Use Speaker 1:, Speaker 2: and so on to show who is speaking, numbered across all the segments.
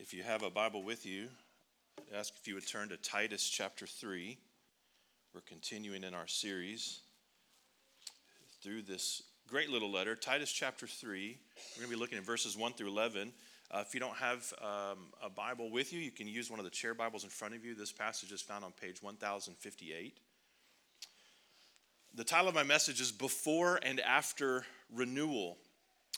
Speaker 1: If you have a Bible with you, I ask if you would turn to Titus chapter 3. We're continuing in our series through this great little letter, Titus chapter 3. We're going to be looking at verses 1 through 11. Uh, if you don't have um, a Bible with you, you can use one of the chair Bibles in front of you. This passage is found on page 1058. The title of my message is Before and After Renewal.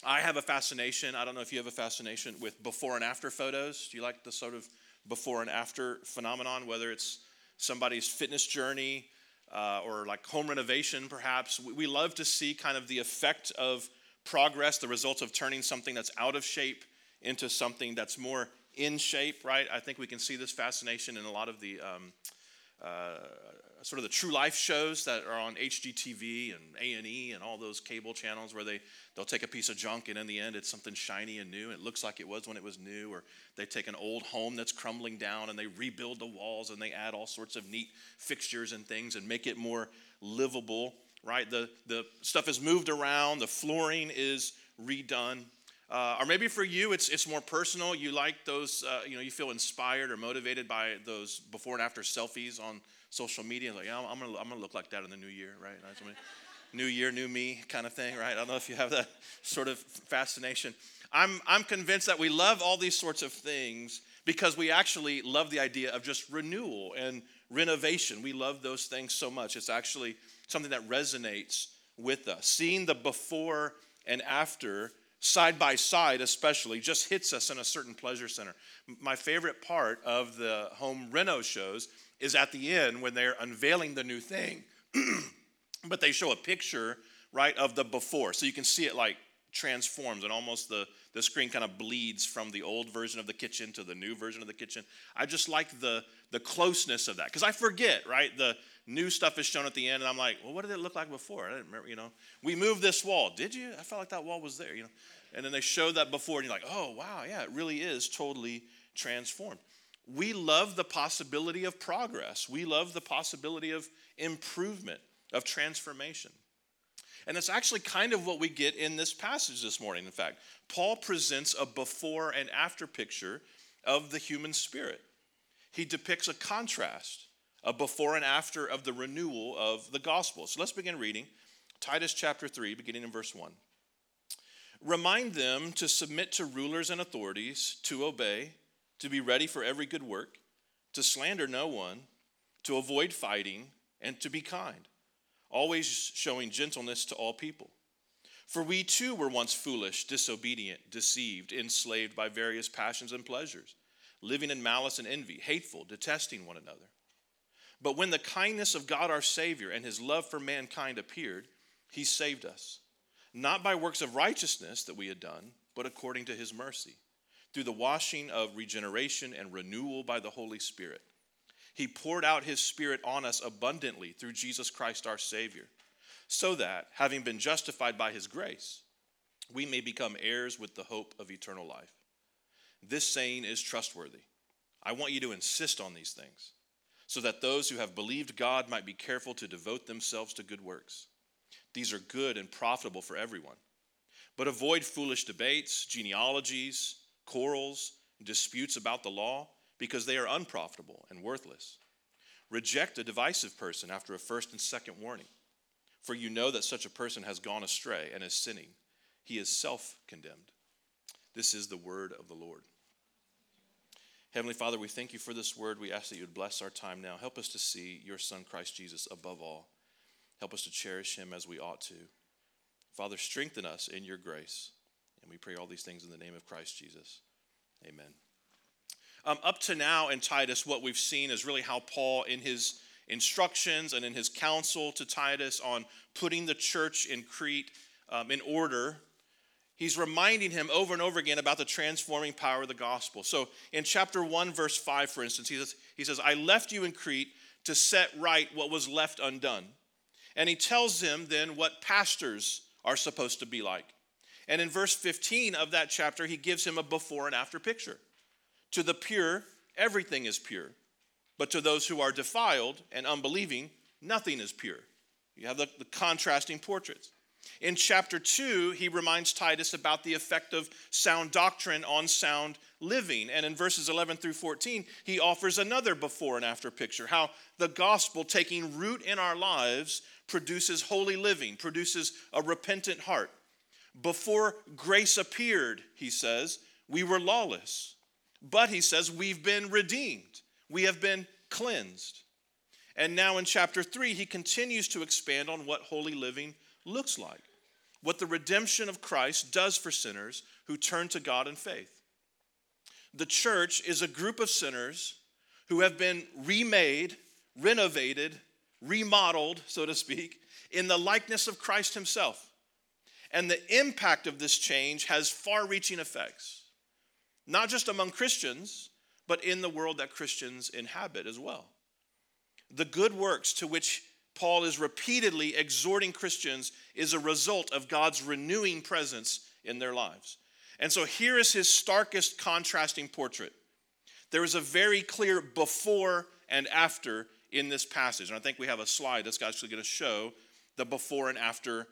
Speaker 1: I have a fascination, I don't know if you have a fascination with before and after photos. Do you like the sort of before and after phenomenon, whether it's somebody's fitness journey uh, or like home renovation, perhaps? We love to see kind of the effect of progress, the results of turning something that's out of shape into something that's more in shape, right? I think we can see this fascination in a lot of the um, uh, sort of the true life shows that are on HGTV and A&E and all those cable channels where they they'll take a piece of junk and in the end it's something shiny and new. And it looks like it was when it was new. Or they take an old home that's crumbling down and they rebuild the walls and they add all sorts of neat fixtures and things and make it more livable right? The the stuff is moved around. The flooring is redone. Uh, or maybe for you it's it's more personal. You like those uh, you know you feel inspired or motivated by those before and after selfies on social media. Like, yeah, I'm, gonna, I'm gonna look like that in the new year, right? new year, new me kind of thing, right? I don't know if you have that sort of fascination. I'm, I'm convinced that we love all these sorts of things because we actually love the idea of just renewal and renovation. We love those things so much. It's actually something that resonates with us. Seeing the before and after side by side, especially, just hits us in a certain pleasure center. My favorite part of the home reno shows is at the end when they're unveiling the new thing, but they show a picture, right, of the before. So you can see it like transforms and almost the, the screen kind of bleeds from the old version of the kitchen to the new version of the kitchen. I just like the, the closeness of that because I forget, right? The new stuff is shown at the end, and I'm like, well, what did it look like before? I didn't remember, you know. We moved this wall. Did you? I felt like that wall was there, you know. And then they show that before, and you're like, oh, wow, yeah, it really is totally transformed we love the possibility of progress. We love the possibility of improvement, of transformation. And that's actually kind of what we get in this passage this morning. In fact, Paul presents a before and after picture of the human spirit. He depicts a contrast, a before and after of the renewal of the gospel. So let's begin reading Titus chapter 3, beginning in verse 1. Remind them to submit to rulers and authorities, to obey to be ready for every good work, to slander no one, to avoid fighting, and to be kind, always showing gentleness to all people. For we too were once foolish, disobedient, deceived, enslaved by various passions and pleasures, living in malice and envy, hateful, detesting one another. But when the kindness of God our Savior and his love for mankind appeared, he saved us, not by works of righteousness that we had done, but according to his mercy through the washing of regeneration and renewal by the Holy Spirit. He poured out his Spirit on us abundantly through Jesus Christ our Savior, so that, having been justified by his grace, we may become heirs with the hope of eternal life. This saying is trustworthy. I want you to insist on these things, so that those who have believed God might be careful to devote themselves to good works. These are good and profitable for everyone. But avoid foolish debates, genealogies, quarrels, disputes about the law, because they are unprofitable and worthless. Reject a divisive person after a first and second warning, for you know that such a person has gone astray and is sinning. He is self condemned. This is the word of the Lord. Heavenly Father, we thank you for this word. We ask that you would bless our time now. Help us to see your Son, Christ Jesus, above all. Help us to cherish him as we ought to. Father, strengthen us in your grace. We pray all these things in the name of Christ Jesus. Amen. Um, up to now in Titus, what we've seen is really how Paul, in his instructions and in his counsel to Titus on putting the church in Crete um, in order, he's reminding him over and over again about the transforming power of the gospel. So in chapter 1, verse 5, for instance, he says, he says I left you in Crete to set right what was left undone. And he tells him then what pastors are supposed to be like. And in verse 15 of that chapter, he gives him a before and after picture. To the pure, everything is pure. But to those who are defiled and unbelieving, nothing is pure. You have the, the contrasting portraits. In chapter 2, he reminds Titus about the effect of sound doctrine on sound living. And in verses 11 through 14, he offers another before and after picture how the gospel taking root in our lives produces holy living, produces a repentant heart. Before grace appeared, he says, we were lawless. But he says, we've been redeemed, we have been cleansed. And now in chapter 3, he continues to expand on what holy living looks like, what the redemption of Christ does for sinners who turn to God in faith. The church is a group of sinners who have been remade, renovated, remodeled, so to speak, in the likeness of Christ Himself. And the impact of this change has far reaching effects, not just among Christians, but in the world that Christians inhabit as well. The good works to which Paul is repeatedly exhorting Christians is a result of God's renewing presence in their lives. And so here is his starkest contrasting portrait. There is a very clear before and after in this passage. And I think we have a slide that's actually going to show the before and after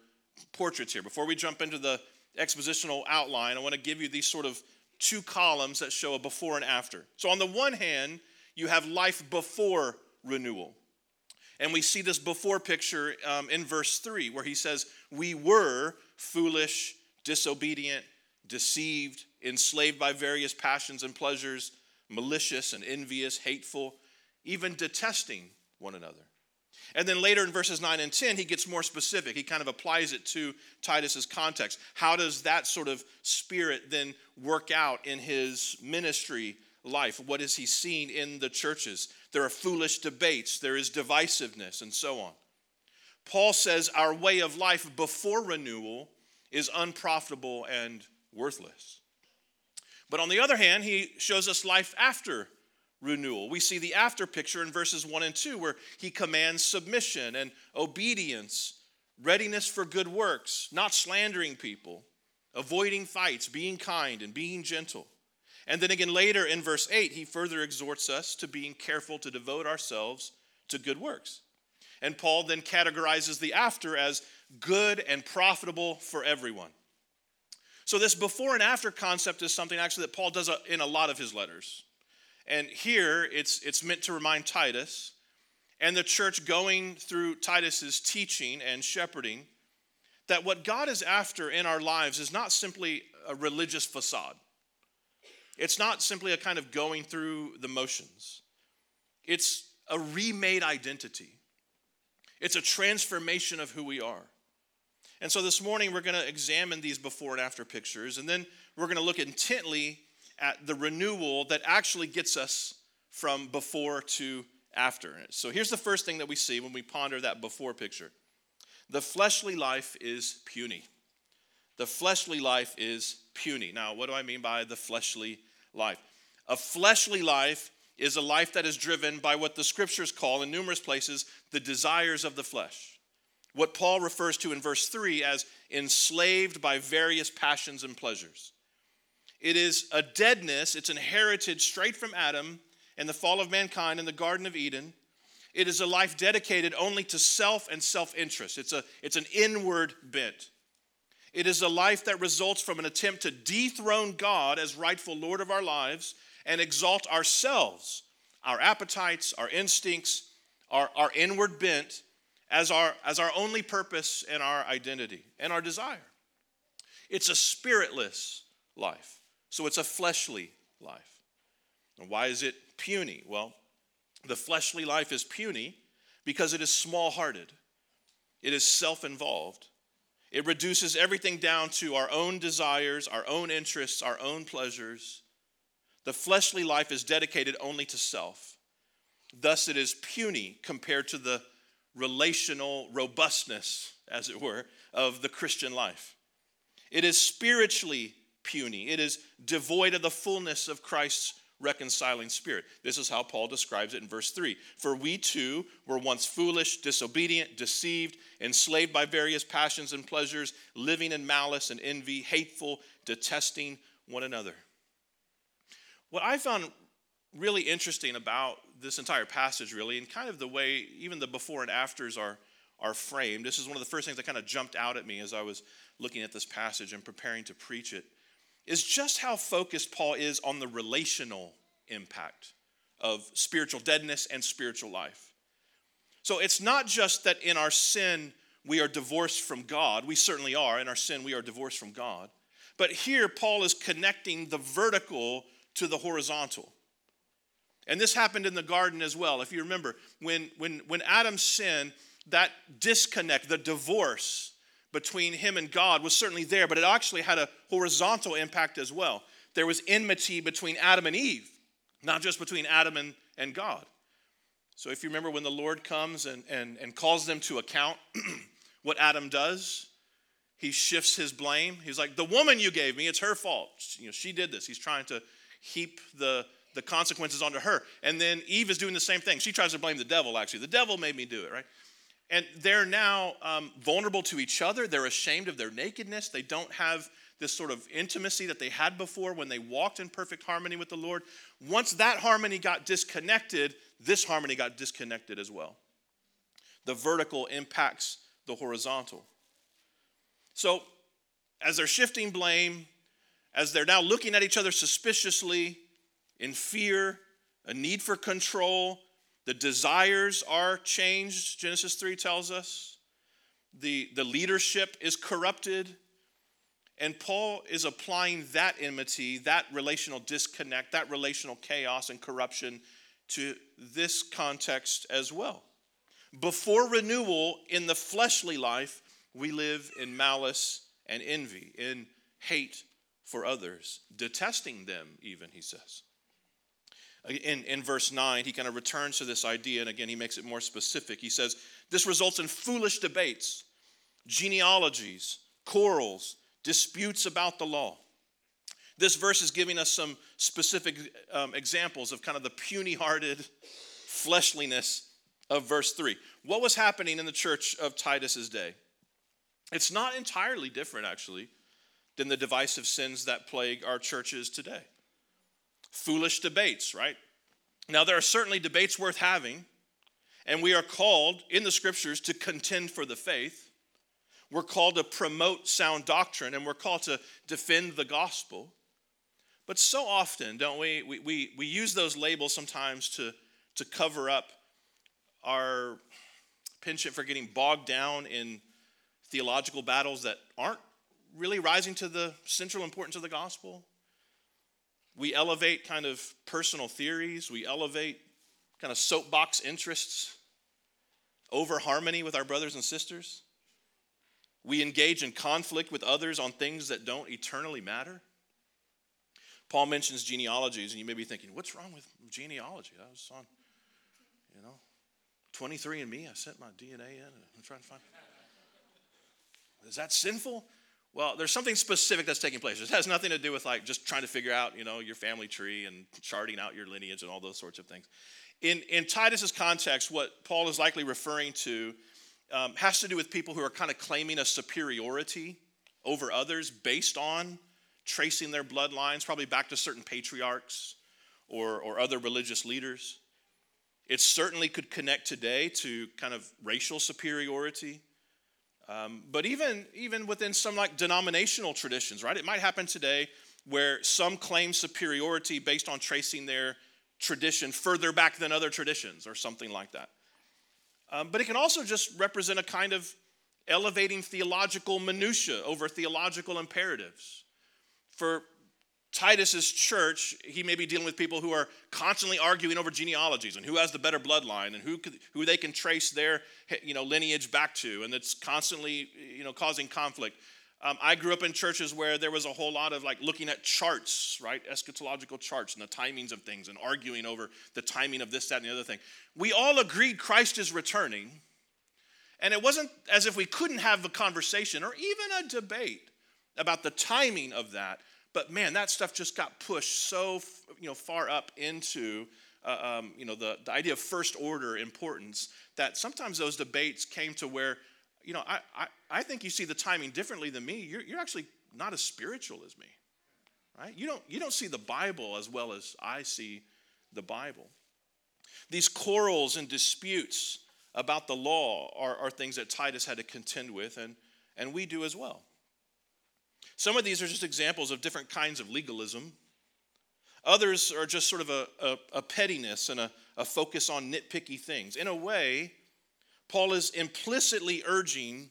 Speaker 1: portraits here. Before we jump into the expositional outline, I want to give you these sort of two columns that show a before and after. So, on the one hand, you have life before renewal. And we see this before picture um, in verse 3, where he says, We were foolish, disobedient, deceived, enslaved by various passions and pleasures, malicious and envious, hateful, even detesting one another. And then later in verses 9 and 10, he gets more specific. He kind of applies it to Titus's context. How does that sort of spirit then work out in his ministry life? What is he seeing in the churches? There are foolish debates, there is divisiveness, and so on. Paul says our way of life before renewal is unprofitable and worthless. But on the other hand, he shows us life after renewal. We see the after picture in verses 1 and 2, where he commands submission and obedience, readiness for good works, not slandering people, avoiding fights, being kind, and being gentle. And then again later in verse 8, he further exhorts us to being careful to devote ourselves to good works. And Paul then categorizes the after as good and profitable for everyone. So, this before and after concept is something actually that Paul does in a lot of his letters. And here it's, it's meant to remind Titus and the church going through Titus's teaching and shepherding that what God is after in our lives is not simply a religious facade. It's not simply a kind of going through the motions. It's a remade identity. It's a transformation of who we are. And so this morning we're going to examine these before and after pictures, and then we're going to look intently at the renewal that actually gets us from before to after. So here's the first thing that we see when we ponder that before picture the fleshly life is puny. The fleshly life is puny. Now, what do I mean by the fleshly life? A fleshly life is a life that is driven by what the scriptures call in numerous places the desires of the flesh what Paul refers to in verse 3 as enslaved by various passions and pleasures. It is a deadness, it's inherited straight from Adam and the fall of mankind in the Garden of Eden. It is a life dedicated only to self and self interest. It's, a, it's an inward bent. It is a life that results from an attempt to dethrone God as rightful Lord of our lives and exalt ourselves, our appetites, our instincts, our, our inward bent as our, as our only purpose and our identity and our desire. It's a spiritless life. So it's a fleshly life. And why is it puny? Well, the fleshly life is puny because it is small hearted, it is self involved. It reduces everything down to our own desires, our own interests, our own pleasures. The fleshly life is dedicated only to self. Thus, it is puny compared to the relational robustness, as it were, of the Christian life. It is spiritually puny, it is devoid of the fullness of Christ's reconciling spirit. This is how Paul describes it in verse 3. For we too were once foolish, disobedient, deceived, enslaved by various passions and pleasures, living in malice and envy, hateful, detesting one another. What I found really interesting about this entire passage, really, and kind of the way even the before and afters are, are framed. This is one of the first things that kind of jumped out at me as I was looking at this passage and preparing to preach it. Is just how focused Paul is on the relational impact of spiritual deadness and spiritual life. So it's not just that in our sin we are divorced from God. We certainly are. In our sin, we are divorced from God. But here, Paul is connecting the vertical to the horizontal. And this happened in the garden as well. If you remember, when, when, when Adam sinned, that disconnect, the divorce between him and God was certainly there, but it actually had a horizontal impact as well. There was enmity between Adam and Eve, not just between Adam and, and God. So if you remember when the Lord comes and, and, and calls them to account, what Adam does, he shifts his blame. He's like, The woman you gave me, it's her fault. You know, she did this. He's trying to heap the, the consequences onto her. And then Eve is doing the same thing. She tries to blame the devil, actually. The devil made me do it, right? And they're now um, vulnerable to each other. They're ashamed of their nakedness. They don't have this sort of intimacy that they had before when they walked in perfect harmony with the Lord. Once that harmony got disconnected, this harmony got disconnected as well. The vertical impacts the horizontal. So, as they're shifting blame, as they're now looking at each other suspiciously, in fear, a need for control, the desires are changed, Genesis 3 tells us. The, the leadership is corrupted. And Paul is applying that enmity, that relational disconnect, that relational chaos and corruption to this context as well. Before renewal in the fleshly life, we live in malice and envy, in hate for others, detesting them, even, he says. In, in verse 9, he kind of returns to this idea, and again, he makes it more specific. He says, This results in foolish debates, genealogies, quarrels, disputes about the law. This verse is giving us some specific um, examples of kind of the puny hearted fleshliness of verse 3. What was happening in the church of Titus's day? It's not entirely different, actually, than the divisive sins that plague our churches today. Foolish debates, right? Now, there are certainly debates worth having, and we are called in the scriptures to contend for the faith. We're called to promote sound doctrine, and we're called to defend the gospel. But so often, don't we? We, we, we use those labels sometimes to, to cover up our penchant for getting bogged down in theological battles that aren't really rising to the central importance of the gospel. We elevate kind of personal theories, we elevate kind of soapbox interests over harmony with our brothers and sisters. We engage in conflict with others on things that don't eternally matter. Paul mentions genealogies, and you may be thinking, what's wrong with genealogy? I was on, you know, 23andMe. I sent my DNA in, and I'm trying to find. Is that sinful? Well, there's something specific that's taking place. It has nothing to do with like just trying to figure out, you know, your family tree and charting out your lineage and all those sorts of things. In, in Titus's context, what Paul is likely referring to um, has to do with people who are kind of claiming a superiority over others based on tracing their bloodlines, probably back to certain patriarchs or, or other religious leaders. It certainly could connect today to kind of racial superiority um, but even, even within some like denominational traditions, right? It might happen today where some claim superiority based on tracing their tradition further back than other traditions or something like that. Um, but it can also just represent a kind of elevating theological minutia over theological imperatives. For Titus's church, he may be dealing with people who are constantly arguing over genealogies and who has the better bloodline and who, could, who they can trace their you know, lineage back to, and it's constantly you know, causing conflict. Um, I grew up in churches where there was a whole lot of like looking at charts, right? Eschatological charts and the timings of things and arguing over the timing of this, that, and the other thing. We all agreed Christ is returning. And it wasn't as if we couldn't have a conversation or even a debate about the timing of that. But man, that stuff just got pushed so you know far up into uh, um, you know the, the idea of first order importance that sometimes those debates came to where you know I, I, I think you see the timing differently than me. You're, you're actually not as spiritual as me, right? You don't you don't see the Bible as well as I see the Bible. These quarrels and disputes about the law are, are things that Titus had to contend with, and, and we do as well. Some of these are just examples of different kinds of legalism. Others are just sort of a, a, a pettiness and a, a focus on nitpicky things. In a way, Paul is implicitly urging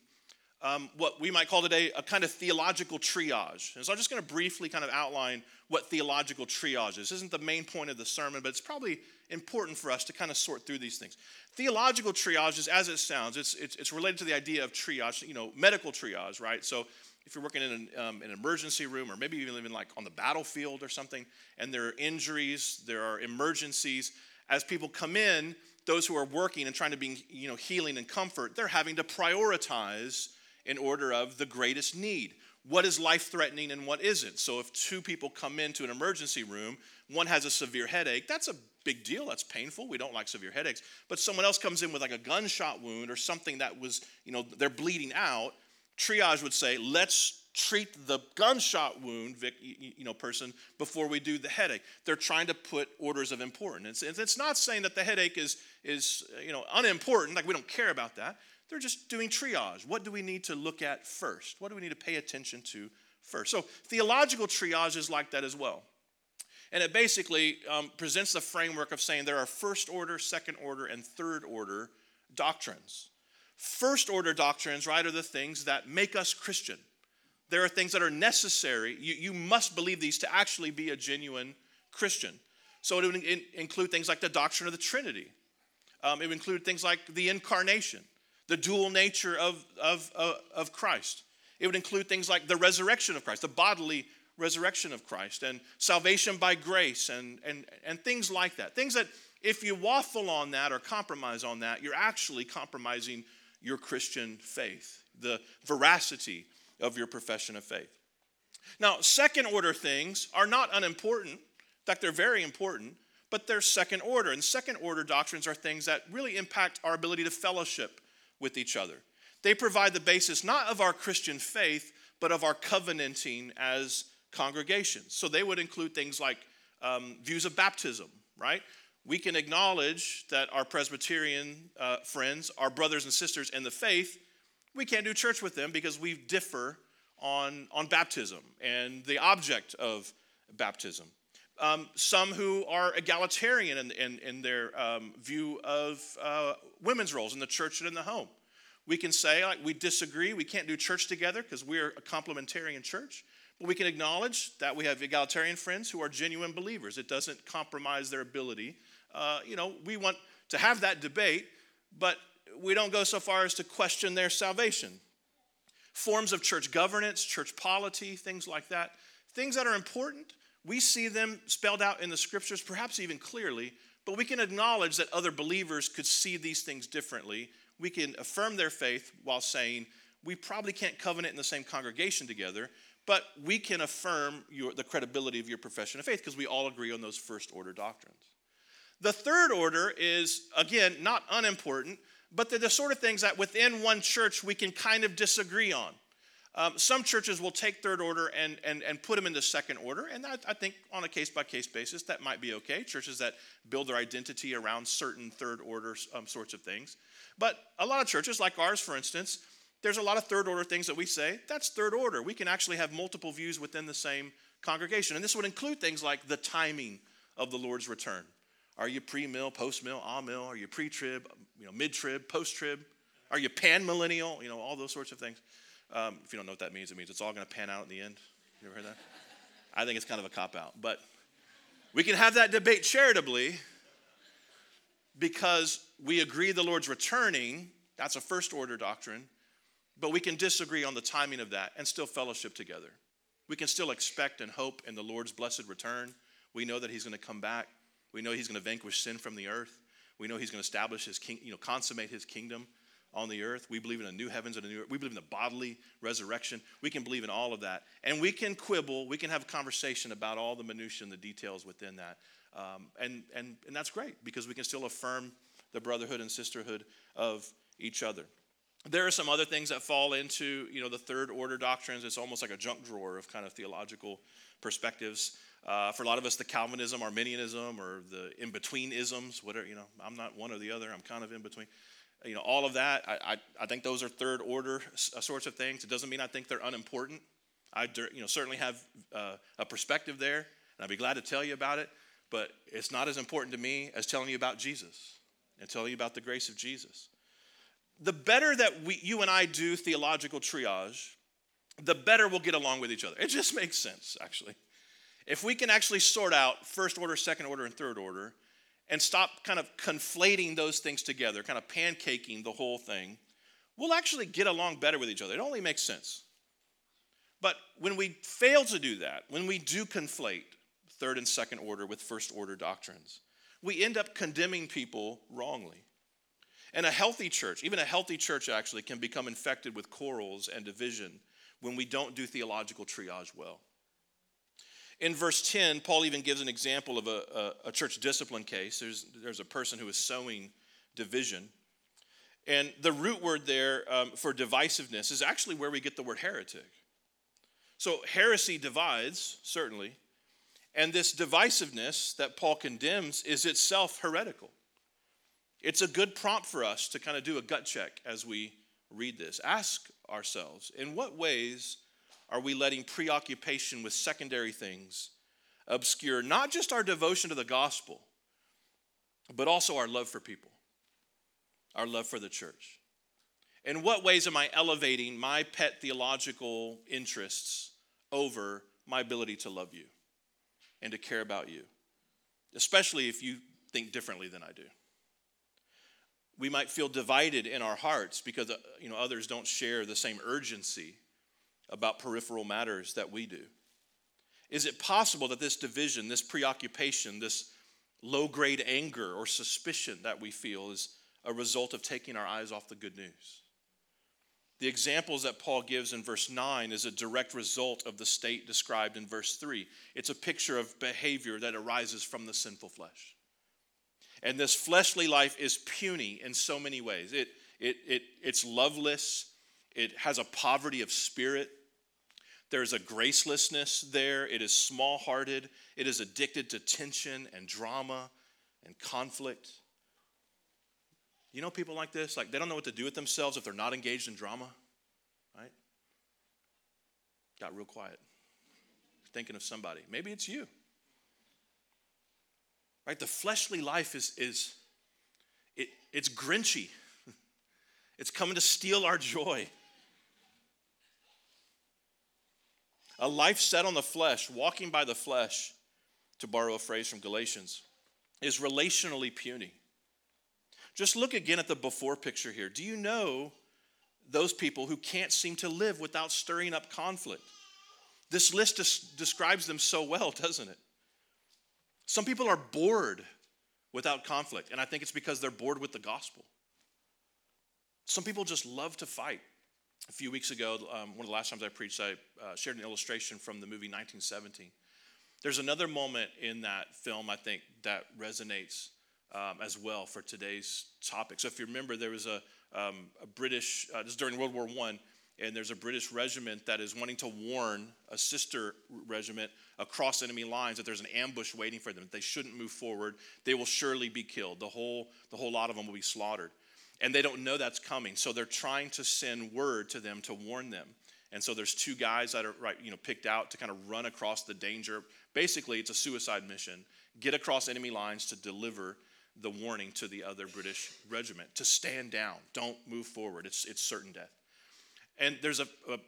Speaker 1: um, what we might call today a kind of theological triage. And so I'm just going to briefly kind of outline what theological triage is. This isn't the main point of the sermon, but it's probably important for us to kind of sort through these things. Theological triage is as it sounds, it's, it's, it's related to the idea of triage, you know, medical triage, right? So if you're working in an, um, an, emergency room or maybe even like on the battlefield or something, and there are injuries, there are emergencies, as people come in, those who are working and trying to be, you know, healing and comfort, they're having to prioritize in order of the greatest need. What is life threatening and what isn't? So if two people come into an emergency room, one has a severe headache, that's a big deal. That's painful. We don't like severe headaches. But someone else comes in with like a gunshot wound or something that was, you know, they're bleeding out. Triage would say, let's treat the gunshot wound you know person before we do the headache they're trying to put orders of importance it's not saying that the headache is is you know unimportant like we don't care about that they're just doing triage. What do we need to look at first? What do we need to pay attention to first? So, theological triage is like that as well. And it basically um, presents the framework of saying there are first order, second order, and third order doctrines. First order doctrines, right, are the things that make us Christian. There are things that are necessary. You, you must believe these to actually be a genuine Christian. So it would in, include things like the doctrine of the Trinity. Um, it would include things like the incarnation the dual nature of, of, of, of Christ. It would include things like the resurrection of Christ, the bodily resurrection of Christ, and salvation by grace, and, and, and things like that. Things that, if you waffle on that or compromise on that, you're actually compromising your Christian faith, the veracity of your profession of faith. Now, second order things are not unimportant. In fact, they're very important, but they're second order. And second order doctrines are things that really impact our ability to fellowship with each other. They provide the basis not of our Christian faith, but of our covenanting as congregations. So they would include things like um, views of baptism, right? We can acknowledge that our Presbyterian uh, friends, our brothers and sisters in the faith, we can't do church with them because we differ on, on baptism and the object of baptism. Um, some who are egalitarian in, in, in their um, view of uh, women's roles in the church and in the home. We can say, like, we disagree, we can't do church together because we're a complementarian church. But we can acknowledge that we have egalitarian friends who are genuine believers. It doesn't compromise their ability. Uh, you know, we want to have that debate, but we don't go so far as to question their salvation. Forms of church governance, church polity, things like that, things that are important we see them spelled out in the scriptures, perhaps even clearly, but we can acknowledge that other believers could see these things differently. We can affirm their faith while saying, we probably can't covenant in the same congregation together, but we can affirm your, the credibility of your profession of faith because we all agree on those first order doctrines. The third order is, again, not unimportant, but they're the sort of things that within one church we can kind of disagree on. Um, some churches will take third order and, and, and put them into second order, and I, I think on a case by case basis that might be okay. Churches that build their identity around certain third order um, sorts of things. But a lot of churches, like ours for instance, there's a lot of third order things that we say that's third order. We can actually have multiple views within the same congregation, and this would include things like the timing of the Lord's return. Are you pre-mill, post-mill, ah-mill? Are you pre-trib, you know, mid-trib, post-trib? Are you pan-millennial? You know, all those sorts of things. Um, if you don't know what that means, it means it's all going to pan out in the end. You ever heard that? I think it's kind of a cop out. But we can have that debate charitably because we agree the Lord's returning. That's a first order doctrine. But we can disagree on the timing of that and still fellowship together. We can still expect and hope in the Lord's blessed return. We know that He's going to come back. We know He's going to vanquish sin from the earth. We know He's going to establish His king, you know, consummate His kingdom on the earth. We believe in a new heavens and a new earth. We believe in the bodily resurrection. We can believe in all of that. And we can quibble, we can have a conversation about all the minutiae and the details within that. Um, and, and, and that's great because we can still affirm the brotherhood and sisterhood of each other. There are some other things that fall into, you know, the third order doctrines. It's almost like a junk drawer of kind of theological perspectives. Uh, for a lot of us, the Calvinism, Arminianism, or the in between isms, whatever, you know, I'm not one or the other, I'm kind of in between you know, all of that, I, I, I think those are third order uh, sorts of things. It doesn't mean I think they're unimportant. I you know, certainly have uh, a perspective there, and I'd be glad to tell you about it, but it's not as important to me as telling you about Jesus and telling you about the grace of Jesus. The better that we, you and I do theological triage, the better we'll get along with each other. It just makes sense, actually. If we can actually sort out first order, second order, and third order, and stop kind of conflating those things together, kind of pancaking the whole thing, we'll actually get along better with each other. It only makes sense. But when we fail to do that, when we do conflate third and second order with first order doctrines, we end up condemning people wrongly. And a healthy church, even a healthy church actually, can become infected with quarrels and division when we don't do theological triage well. In verse 10, Paul even gives an example of a, a, a church discipline case. There's, there's a person who is sowing division. And the root word there um, for divisiveness is actually where we get the word heretic. So heresy divides, certainly. And this divisiveness that Paul condemns is itself heretical. It's a good prompt for us to kind of do a gut check as we read this. Ask ourselves in what ways are we letting preoccupation with secondary things obscure not just our devotion to the gospel, but also our love for people, our love for the church? In what ways am I elevating my pet theological interests over my ability to love you and to care about you, especially if you think differently than I do? We might feel divided in our hearts because uh, you know others don't share the same urgency about peripheral matters that we do. Is it possible that this division, this preoccupation, this low grade anger or suspicion that we feel is a result of taking our eyes off the good news? The examples that Paul gives in verse 9 is a direct result of the state described in verse 3. It's a picture of behavior that arises from the sinful flesh. And this fleshly life is puny in so many ways. It, it, it, it's loveless, it has a poverty of spirit, there's a gracelessness there, it is small hearted, it is addicted to tension and drama and conflict. You know people like this? Like they don't know what to do with themselves if they're not engaged in drama, right? Got real quiet. Thinking of somebody. Maybe it's you. Right? The fleshly life is, is it, it's grinchy. It's coming to steal our joy. A life set on the flesh, walking by the flesh, to borrow a phrase from Galatians, is relationally puny. Just look again at the before picture here. Do you know those people who can't seem to live without stirring up conflict? This list des- describes them so well, doesn't it? Some people are bored without conflict, and I think it's because they're bored with the gospel. Some people just love to fight. A few weeks ago, um, one of the last times I preached, I uh, shared an illustration from the movie 1917. There's another moment in that film, I think, that resonates um, as well for today's topic. So if you remember, there was a, um, a British, uh, this is during World War I, and there's a British regiment that is wanting to warn a sister regiment across enemy lines that there's an ambush waiting for them. That they shouldn't move forward. They will surely be killed. The whole, the whole lot of them will be slaughtered. And they don't know that's coming. So they're trying to send word to them to warn them. And so there's two guys that are right, you know, picked out to kind of run across the danger. Basically, it's a suicide mission. Get across enemy lines to deliver the warning to the other British regiment to stand down, don't move forward. It's, it's certain death. And there's a, a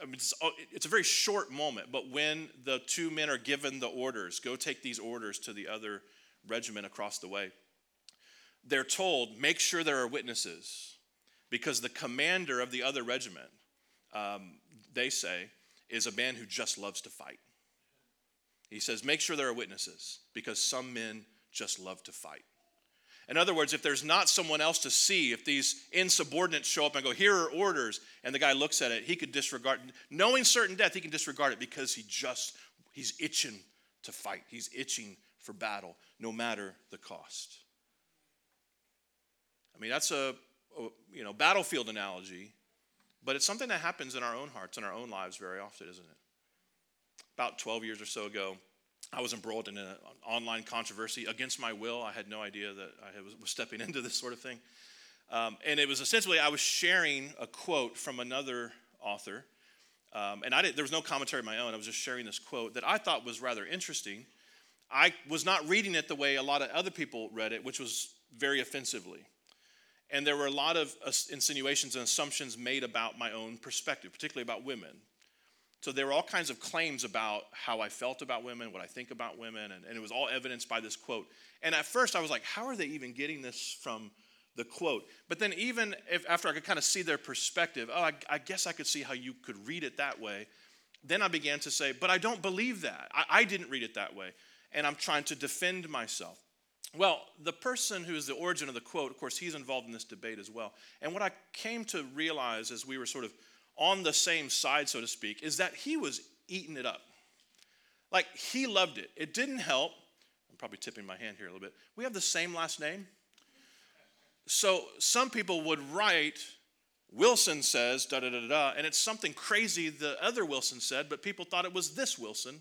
Speaker 1: I mean, it's, oh, it's a very short moment, but when the two men are given the orders, go take these orders to the other regiment across the way, they're told, make sure there are witnesses, because the commander of the other regiment, um, they say, is a man who just loves to fight. He says, make sure there are witnesses, because some men just love to fight. In other words, if there's not someone else to see, if these insubordinates show up and go, here are orders, and the guy looks at it, he could disregard, knowing certain death, he can disregard it because he just, he's itching to fight. He's itching for battle, no matter the cost. I mean, that's a, a you know, battlefield analogy, but it's something that happens in our own hearts, in our own lives very often, isn't it? About 12 years or so ago, I was embroiled in an online controversy against my will. I had no idea that I was stepping into this sort of thing. Um, and it was essentially, I was sharing a quote from another author um, and I did, there was no commentary of my own. I was just sharing this quote that I thought was rather interesting. I was not reading it the way a lot of other people read it, which was very offensively. And there were a lot of insinuations and assumptions made about my own perspective, particularly about women. So there were all kinds of claims about how I felt about women, what I think about women, and, and it was all evidenced by this quote. And at first I was like, how are they even getting this from the quote? But then, even if after I could kind of see their perspective, oh, I, I guess I could see how you could read it that way. Then I began to say, but I don't believe that. I, I didn't read it that way. And I'm trying to defend myself. Well, the person who is the origin of the quote, of course, he's involved in this debate as well. And what I came to realize as we were sort of on the same side, so to speak, is that he was eating it up. Like he loved it. It didn't help. I'm probably tipping my hand here a little bit. We have the same last name. So some people would write, Wilson says, da da da da, and it's something crazy the other Wilson said, but people thought it was this Wilson.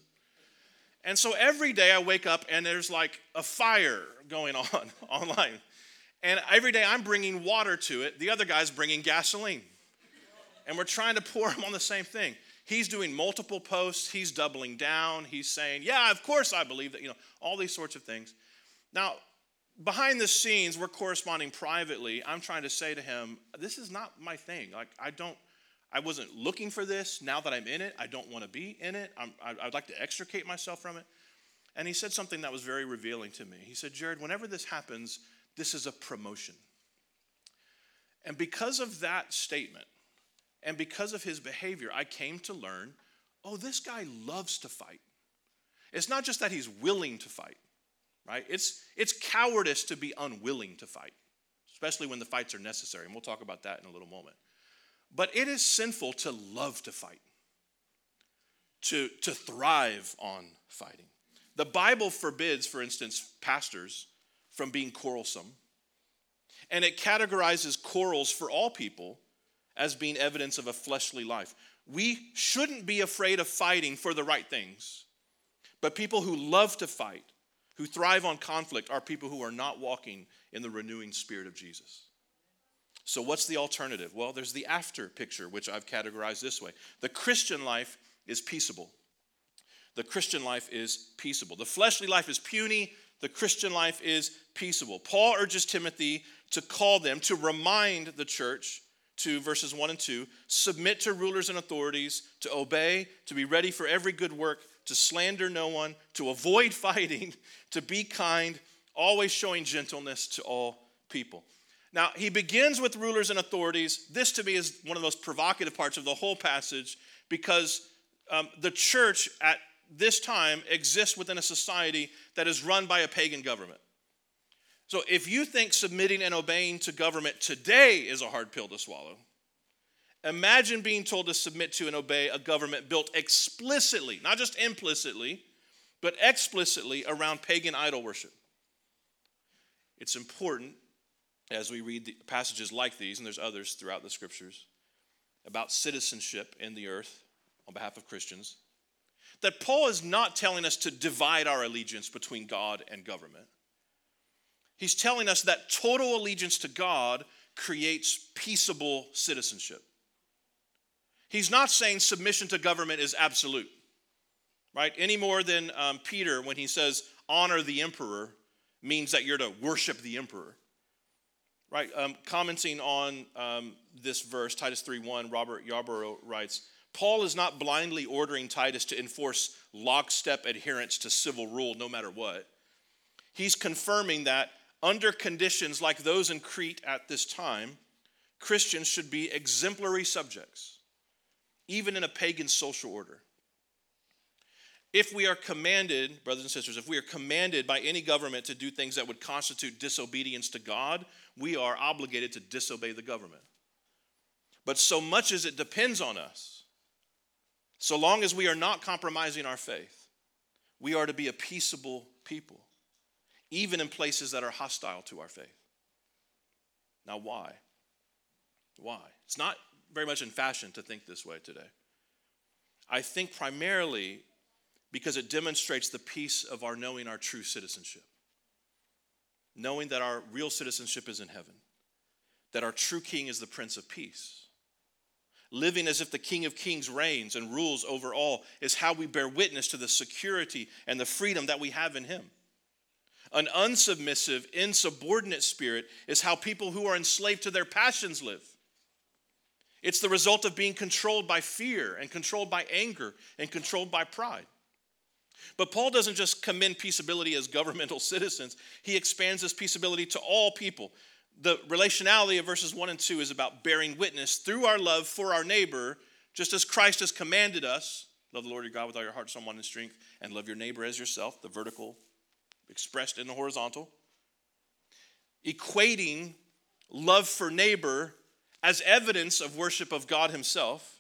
Speaker 1: And so every day I wake up and there's like a fire going on online. And every day I'm bringing water to it, the other guy's bringing gasoline and we're trying to pour him on the same thing. He's doing multiple posts, he's doubling down, he's saying, Yeah, of course I believe that, you know, all these sorts of things. Now, behind the scenes, we're corresponding privately. I'm trying to say to him, This is not my thing. Like, I don't. I wasn't looking for this. Now that I'm in it, I don't want to be in it. I'm, I'd like to extricate myself from it. And he said something that was very revealing to me. He said, Jared, whenever this happens, this is a promotion. And because of that statement, and because of his behavior, I came to learn oh, this guy loves to fight. It's not just that he's willing to fight, right? It's, it's cowardice to be unwilling to fight, especially when the fights are necessary. And we'll talk about that in a little moment. But it is sinful to love to fight, to, to thrive on fighting. The Bible forbids, for instance, pastors from being quarrelsome, and it categorizes quarrels for all people as being evidence of a fleshly life. We shouldn't be afraid of fighting for the right things. But people who love to fight, who thrive on conflict, are people who are not walking in the renewing spirit of Jesus. So, what's the alternative? Well, there's the after picture, which I've categorized this way. The Christian life is peaceable. The Christian life is peaceable. The fleshly life is puny. The Christian life is peaceable. Paul urges Timothy to call them, to remind the church to verses 1 and 2 submit to rulers and authorities, to obey, to be ready for every good work, to slander no one, to avoid fighting, to be kind, always showing gentleness to all people. Now, he begins with rulers and authorities. This to me is one of the most provocative parts of the whole passage because um, the church at this time exists within a society that is run by a pagan government. So if you think submitting and obeying to government today is a hard pill to swallow, imagine being told to submit to and obey a government built explicitly, not just implicitly, but explicitly around pagan idol worship. It's important as we read passages like these, and there's others throughout the scriptures, about citizenship in the earth on behalf of Christians, that Paul is not telling us to divide our allegiance between God and government. He's telling us that total allegiance to God creates peaceable citizenship. He's not saying submission to government is absolute, right? Any more than um, Peter when he says honor the emperor means that you're to worship the emperor, right? Um, commenting on um, this verse, Titus 3:1, Robert Yarbrough writes, Paul is not blindly ordering Titus to enforce lockstep adherence to civil rule no matter what. He's confirming that under conditions like those in Crete at this time, Christians should be exemplary subjects, even in a pagan social order. If we are commanded, brothers and sisters, if we are commanded by any government to do things that would constitute disobedience to God, we are obligated to disobey the government. But so much as it depends on us, so long as we are not compromising our faith, we are to be a peaceable people even in places that are hostile to our faith. Now, why? Why? It's not very much in fashion to think this way today. I think primarily because it demonstrates the peace of our knowing our true citizenship. Knowing that our real citizenship is in heaven, that our true king is the Prince of Peace. living as if the King of Kings reigns and rules over all, is how we bear witness to the security and the freedom that we have in Him. An unsubmissive, insubordinate spirit is how people who are enslaved to their passions live. It's the result of being controlled by fear and controlled by anger and controlled by pride. But Paul doesn't just commend peaceability as governmental citizens, he expands this peaceability to all people. The relationality of verses 1 and 2 is about bearing witness through our love for our neighbor, just as Christ has commanded us love the Lord your God with all your heart, soul, mind, and strength, and love your neighbor as yourself, the vertical expressed in the horizontal. Equating love for neighbor as evidence of worship of God Himself.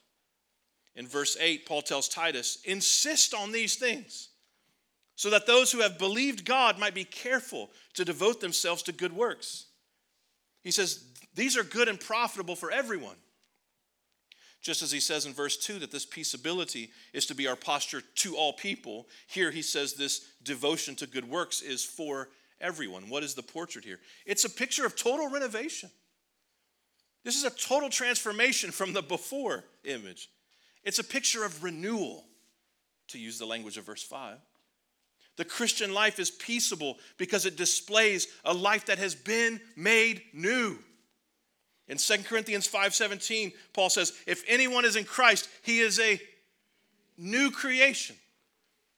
Speaker 1: In verse 8, Paul tells Titus, insist on these things so that those who have believed God might be careful to devote themselves to good works. He says, These are good and profitable for everyone. Just as he says in verse 2 that this peaceability is to be our posture to all people, here he says this devotion to good works is for everyone. What is the portrait here? It's a picture of total renovation. This is a total transformation from the before image. It's a picture of renewal, to use the language of verse 5. The Christian life is peaceable because it displays a life that has been made new. In 2 Corinthians 5:17, Paul says, "If anyone is in Christ, he is a new creation.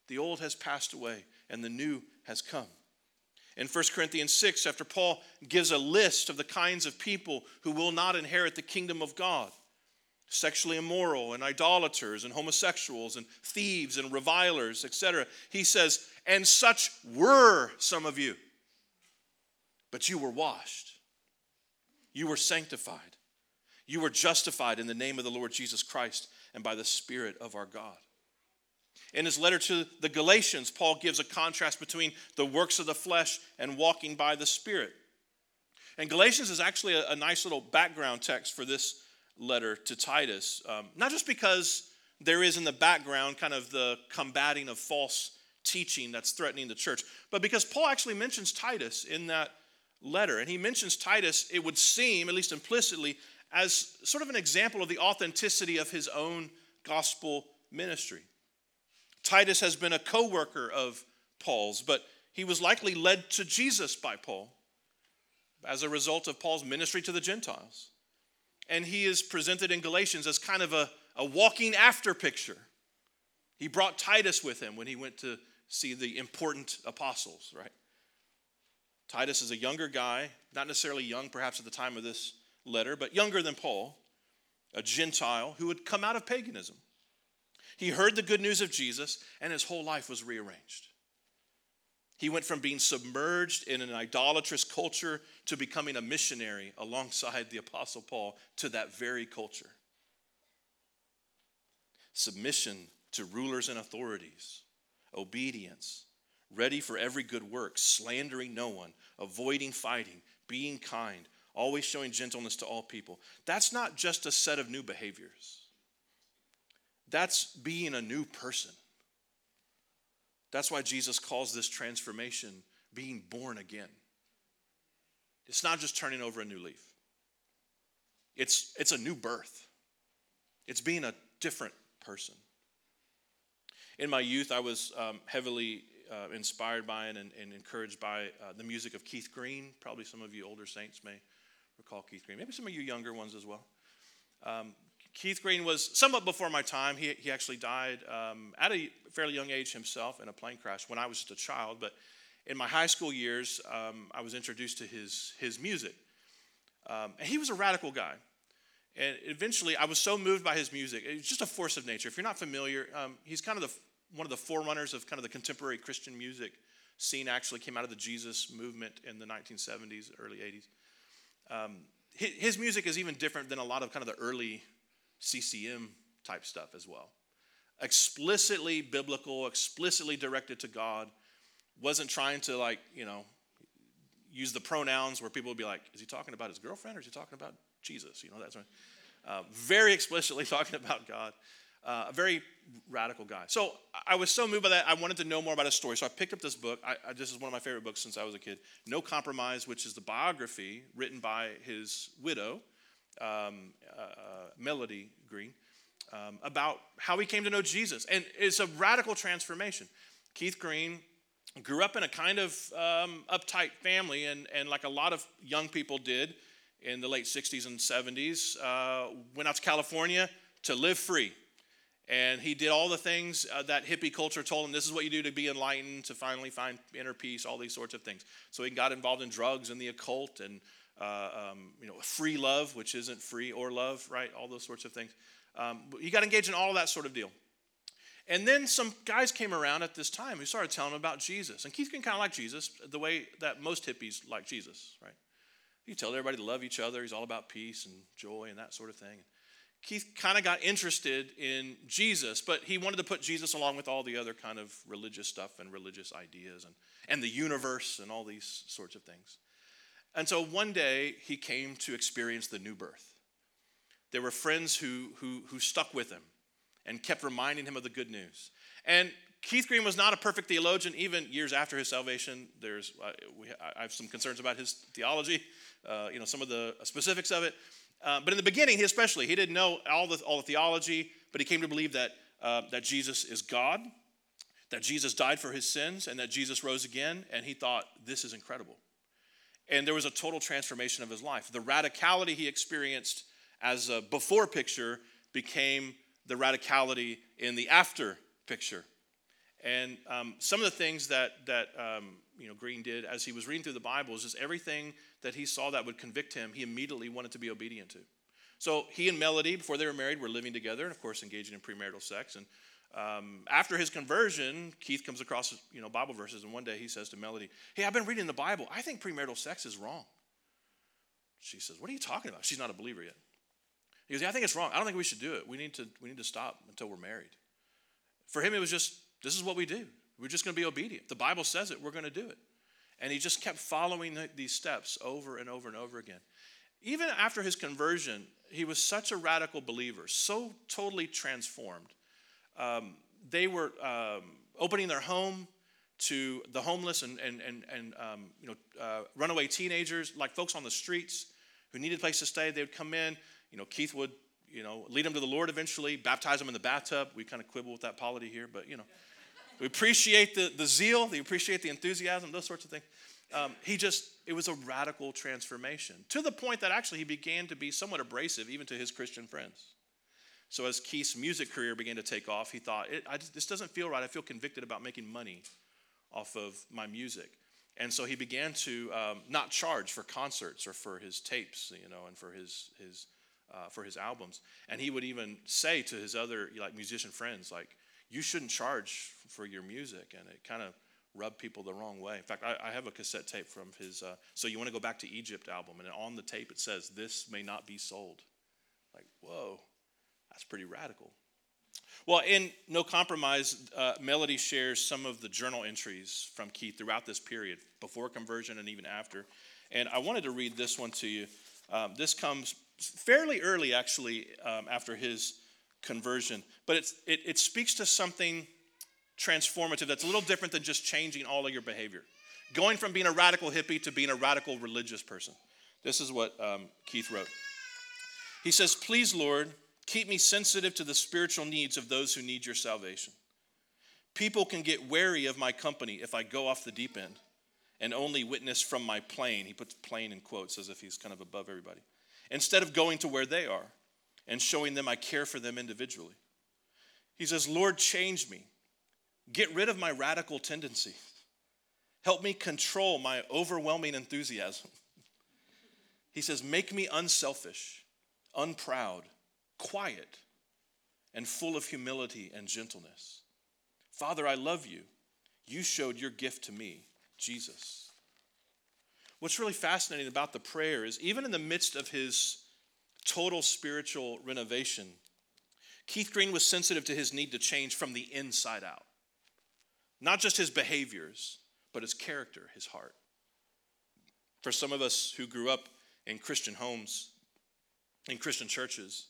Speaker 1: The old has passed away and the new has come." In 1 Corinthians 6, after Paul gives a list of the kinds of people who will not inherit the kingdom of God, sexually immoral and idolaters and homosexuals and thieves and revilers, etc. He says, And such were some of you, but you were washed, you were sanctified, you were justified in the name of the Lord Jesus Christ and by the Spirit of our God. In his letter to the Galatians, Paul gives a contrast between the works of the flesh and walking by the Spirit. And Galatians is actually a, a nice little background text for this letter to Titus, um, not just because there is in the background kind of the combating of false teaching that's threatening the church, but because Paul actually mentions Titus in that letter. And he mentions Titus, it would seem, at least implicitly, as sort of an example of the authenticity of his own gospel ministry. Titus has been a co worker of Paul's, but he was likely led to Jesus by Paul as a result of Paul's ministry to the Gentiles and he is presented in Galatians as kind of a, a walking after picture. He brought Titus with him when he went to see the important apostles, right? Titus is a younger guy, not necessarily young perhaps at the time of this letter, but younger than Paul, a Gentile who had come out of paganism. He heard the good news of Jesus, and his whole life was rearranged. He went from being submerged in an idolatrous culture to becoming a missionary alongside the Apostle Paul to that very culture. Submission to rulers and authorities, obedience, ready for every good work, slandering no one, avoiding fighting, being kind, always showing gentleness to all people. That's not just a set of new behaviors, that's being a new person. That's why Jesus calls this transformation being born again. It's not just turning over a new leaf, it's, it's a new birth, it's being a different person. In my youth, I was um, heavily uh, inspired by and, and, encouraged by uh, the music of Keith Green. Probably some of you older saints may recall Keith Green. Maybe some of you younger ones as well. Um, Keith Green was somewhat before my time. He, he actually died um, at a fairly young age himself in a plane crash when I was just a child. But in my high school years, um, I was introduced to his, his music. Um, and he was a radical guy. And eventually, I was so moved by his music. It was just a force of nature. If you're not familiar, um, he's kind of the, one of the forerunners of kind of the contemporary Christian music scene, actually came out of the Jesus movement in the 1970s, early 80s. Um, his, his music is even different than a lot of kind of the early CCM type stuff as well. Explicitly biblical, explicitly directed to God wasn't trying to like, you know, use the pronouns where people would be like, is he talking about his girlfriend or is he talking about Jesus? You know, that's right. Uh, very explicitly talking about God. Uh, a very radical guy. So I was so moved by that. I wanted to know more about his story. So I picked up this book. I, I, this is one of my favorite books since I was a kid. No Compromise, which is the biography written by his widow, um, uh, uh, Melody Green, um, about how he came to know Jesus. And it's a radical transformation. Keith Green grew up in a kind of um, uptight family, and, and like a lot of young people did in the late 60s and 70s, uh, went out to California to live free. And he did all the things uh, that hippie culture told him this is what you do to be enlightened, to finally find inner peace, all these sorts of things. So he got involved in drugs and the occult and uh, um, you know, free love, which isn't free or love, right? All those sorts of things. Um, he got engaged in all that sort of deal. And then some guys came around at this time who started telling him about Jesus. And Keith can kind of like Jesus the way that most hippies like Jesus, right? He tell everybody to love each other. He's all about peace and joy and that sort of thing. Keith kind of got interested in Jesus, but he wanted to put Jesus along with all the other kind of religious stuff and religious ideas and, and the universe and all these sorts of things. And so one day he came to experience the new birth. There were friends who, who, who stuck with him and kept reminding him of the good news. And Keith Green was not a perfect theologian, even years after his salvation. There's, uh, we, I have some concerns about his theology, uh, you know, some of the specifics of it. Uh, but in the beginning, he especially, he didn't know all the, all the theology, but he came to believe that, uh, that Jesus is God, that Jesus died for his sins, and that Jesus rose again. And he thought, this is incredible. And there was a total transformation of his life. The radicality he experienced as a before picture became the radicality in the after picture. And um, some of the things that, that um, you know, Green did as he was reading through the Bible is just everything that he saw that would convict him, he immediately wanted to be obedient to. So he and Melody, before they were married, were living together and, of course, engaging in premarital sex. And um, after his conversion, Keith comes across you know Bible verses, and one day he says to Melody, "Hey, I've been reading the Bible. I think premarital sex is wrong." She says, "What are you talking about?" She's not a believer yet. He goes, "Yeah, I think it's wrong. I don't think we should do it. We need to we need to stop until we're married." For him, it was just this is what we do. We're just going to be obedient. The Bible says it. We're going to do it. And he just kept following these steps over and over and over again. Even after his conversion, he was such a radical believer, so totally transformed um, they were um, opening their home to the homeless and, and, and, and um, you know, uh, runaway teenagers, like folks on the streets who needed a place to stay. They would come in. You know, Keith would, you know, lead them to the Lord eventually, baptize them in the bathtub. We kind of quibble with that polity here, but, you know, we appreciate the, the zeal, we appreciate the enthusiasm, those sorts of things. Um, he just, it was a radical transformation to the point that actually he began to be somewhat abrasive even to his Christian friends. So as Keith's music career began to take off, he thought, this doesn't feel right. I feel convicted about making money off of my music. And so he began to um, not charge for concerts or for his tapes, you know, and for his, his, uh, for his albums. And he would even say to his other like musician friends, like, you shouldn't charge for your music. And it kind of rubbed people the wrong way. In fact, I, I have a cassette tape from his uh, So You Want to Go Back to Egypt album. And on the tape it says, this may not be sold. Like, whoa. That's pretty radical. Well, in No Compromise, uh, Melody shares some of the journal entries from Keith throughout this period, before conversion and even after. And I wanted to read this one to you. Um, this comes fairly early, actually, um, after his conversion, but it, it speaks to something transformative that's a little different than just changing all of your behavior. Going from being a radical hippie to being a radical religious person. This is what um, Keith wrote. He says, Please, Lord, Keep me sensitive to the spiritual needs of those who need your salvation. People can get wary of my company if I go off the deep end and only witness from my plane. He puts plane in quotes as if he's kind of above everybody. Instead of going to where they are and showing them I care for them individually. He says, Lord, change me. Get rid of my radical tendency. Help me control my overwhelming enthusiasm. He says, Make me unselfish, unproud, quiet, and full of humility and gentleness. Father, I love you. You showed your gift to me, Jesus. What's really fascinating about the prayer is even in the midst of his total spiritual renovation, Keith Green was sensitive to his need to change from the inside out. Not just his behaviors, but his character, his heart. For some of us who grew up in Christian homes, in Christian churches,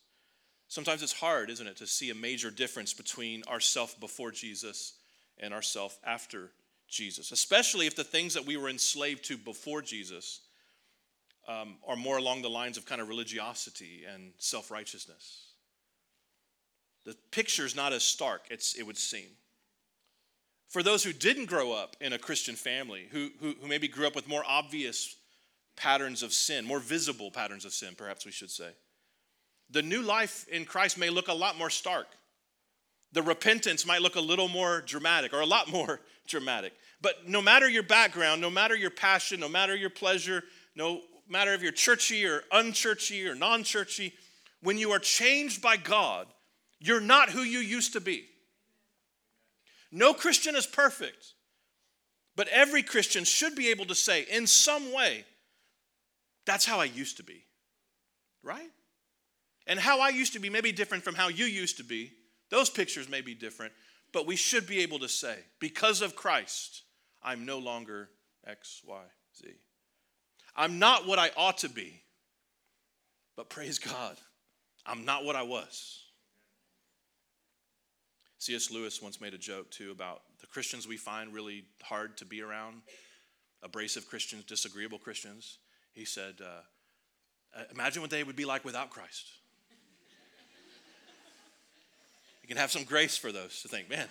Speaker 1: Sometimes it's hard, isn't it, to see a major difference between ourself before Jesus and ourself after Jesus, especially if the things that we were enslaved to before Jesus um, are more along the lines of kind of religiosity and self righteousness. The picture's not as stark, it's, it would seem. For those who didn't grow up in a Christian family, who, who, who maybe grew up with more obvious patterns of sin, more visible patterns of sin, perhaps we should say, the new life in Christ may look a lot more stark. The repentance might look a little more dramatic or a lot more dramatic. But no matter your background, no matter your passion, no matter your pleasure, no matter if you're churchy or unchurchy or non churchy, when you are changed by God, you're not who you used to be. No Christian is perfect, but every Christian should be able to say, in some way, that's how I used to be, right? And how I used to be may be different from how you used to be. Those pictures may be different, but we should be able to say, because of Christ, I'm no longer X, Y, Z. I'm not what I ought to be, but praise God, I'm not what I was. C.S. Lewis once made a joke too about the Christians we find really hard to be around, abrasive Christians, disagreeable Christians. He said, uh, Imagine what they would be like without Christ. You can have some grace for those to think, man,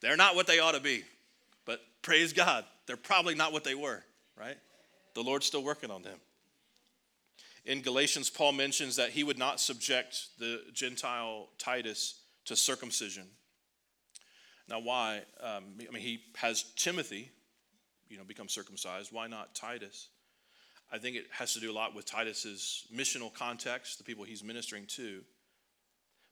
Speaker 1: they're not what they ought to be. But praise God, they're probably not what they were, right? The Lord's still working on them. In Galatians, Paul mentions that he would not subject the Gentile Titus to circumcision. Now, why? Um, I mean, he has Timothy, you know, become circumcised. Why not Titus? I think it has to do a lot with Titus's missional context, the people he's ministering to,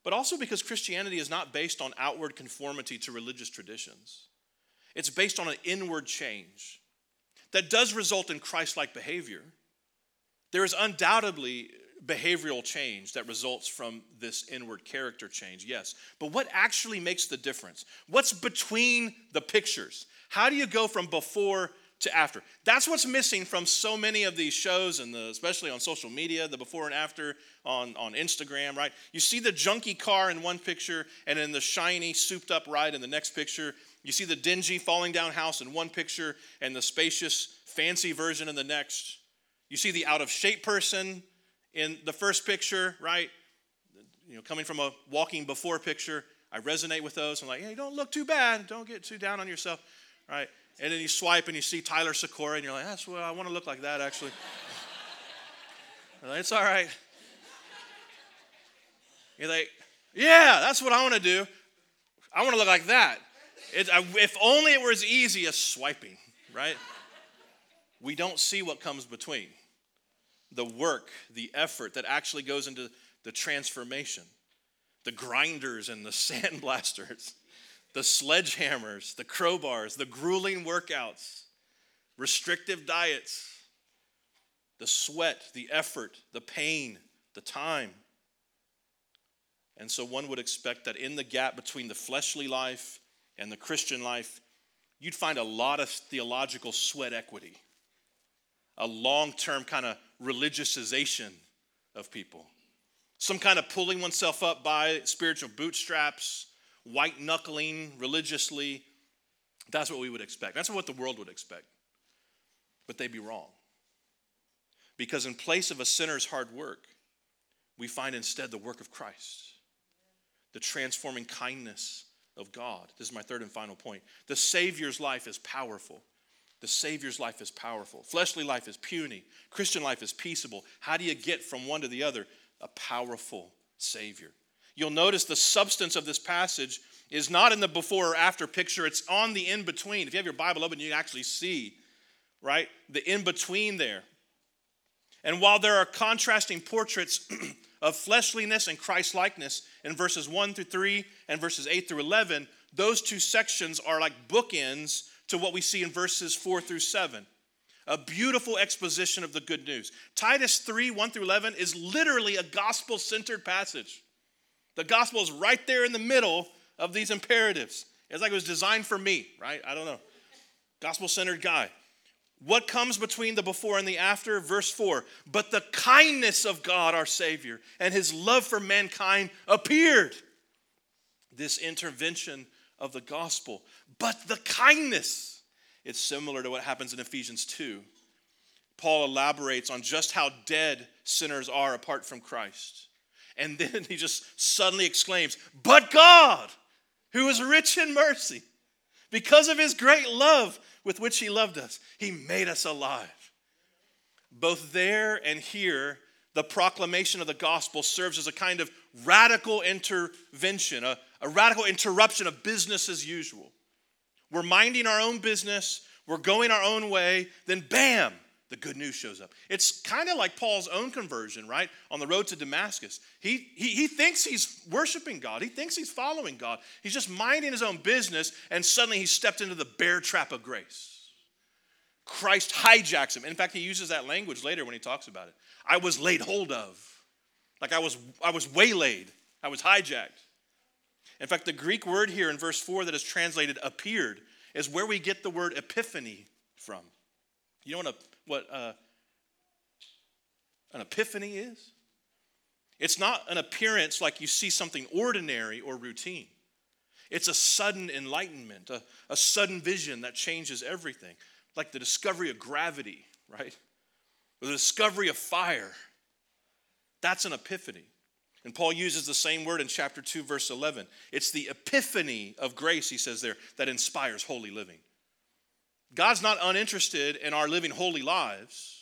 Speaker 1: but also because Christianity is not based on outward conformity to religious traditions. It's based on an inward change that does result in Christ like behavior. There is undoubtedly behavioral change that results from this inward character change, yes. But what actually makes the difference? What's between the pictures? How do you go from before to after? That's what's missing from so many of these shows, and the, especially on social media, the before and after on, on Instagram, right? You see the junky car in one picture, and then the shiny, souped up ride in the next picture. You see the dingy, falling down house in one picture, and the spacious, fancy version in the next. You see the out of shape person in the first picture, right? You know, coming from a walking before picture, I resonate with those. I'm like, hey, don't look too bad. Don't get too down on yourself, right? And then you swipe and you see Tyler Sikora, and you're like, that's well, I want to look like that actually. like, it's all right. You're like, yeah, that's what I want to do. I want to look like that. It, I, uh, if only it were as easy as swiping, right? We don't see what comes between the work, the effort that actually goes into the transformation. The grinders and the sandblasters, the sledgehammers, the crowbars, the grueling workouts, restrictive diets, the sweat, the effort, the pain, the time. And so one would expect that in the gap between the fleshly life and the Christian life, you'd find a lot of theological sweat equity, a long term kind of religiousization of people, some kind of pulling oneself up by spiritual bootstraps, white knuckling religiously. That's what we would expect. That's what the world would expect. But they'd be wrong. Because in place of a sinner's hard work, we find instead the work of Christ, the transforming kindness of God. This is my third and final point. The Savior's life is powerful. The Savior's life is powerful. Fleshly life is puny. Christian life is peaceable. How do you get from one to the other? A powerful Savior. You'll notice the substance of this passage is not in the before or after picture, it's on the in between. If you have your Bible open, you actually see, right, the in between there. And while there are contrasting portraits of fleshliness and Christ likeness in verses 1 through 3 and verses 8 through 11, those two sections are like bookends to what we see in verses 4 through 7. A beautiful exposition of the good news. Titus 3 1 through 11 is literally a gospel centered passage. The gospel is right there in the middle of these imperatives. It's like it was designed for me, right? I don't know. Gospel centered guy. What comes between the before and the after? Verse 4 But the kindness of God our Savior and his love for mankind appeared. This intervention of the gospel, but the kindness. It's similar to what happens in Ephesians 2. Paul elaborates on just how dead sinners are apart from Christ. And then he just suddenly exclaims, But God, who is rich in mercy, because of his great love with which he loved us, he made us alive. Both there and here, the proclamation of the gospel serves as a kind of radical intervention, a, a radical interruption of business as usual. We're minding our own business, we're going our own way, then bam, the good news shows up. It's kind of like Paul's own conversion, right? On the road to Damascus. He, he, he thinks he's worshiping God, he thinks he's following God. He's just minding his own business, and suddenly he stepped into the bear trap of grace. Christ hijacks him. In fact, he uses that language later when he talks about it. I was laid hold of. Like I was, I was waylaid, I was hijacked. In fact, the Greek word here in verse 4 that is translated appeared is where we get the word epiphany from. You know what, a, what uh, an epiphany is? It's not an appearance like you see something ordinary or routine. It's a sudden enlightenment, a, a sudden vision that changes everything, like the discovery of gravity, right? Or the discovery of fire. That's an epiphany. And Paul uses the same word in chapter 2, verse 11. It's the epiphany of grace, he says there, that inspires holy living. God's not uninterested in our living holy lives,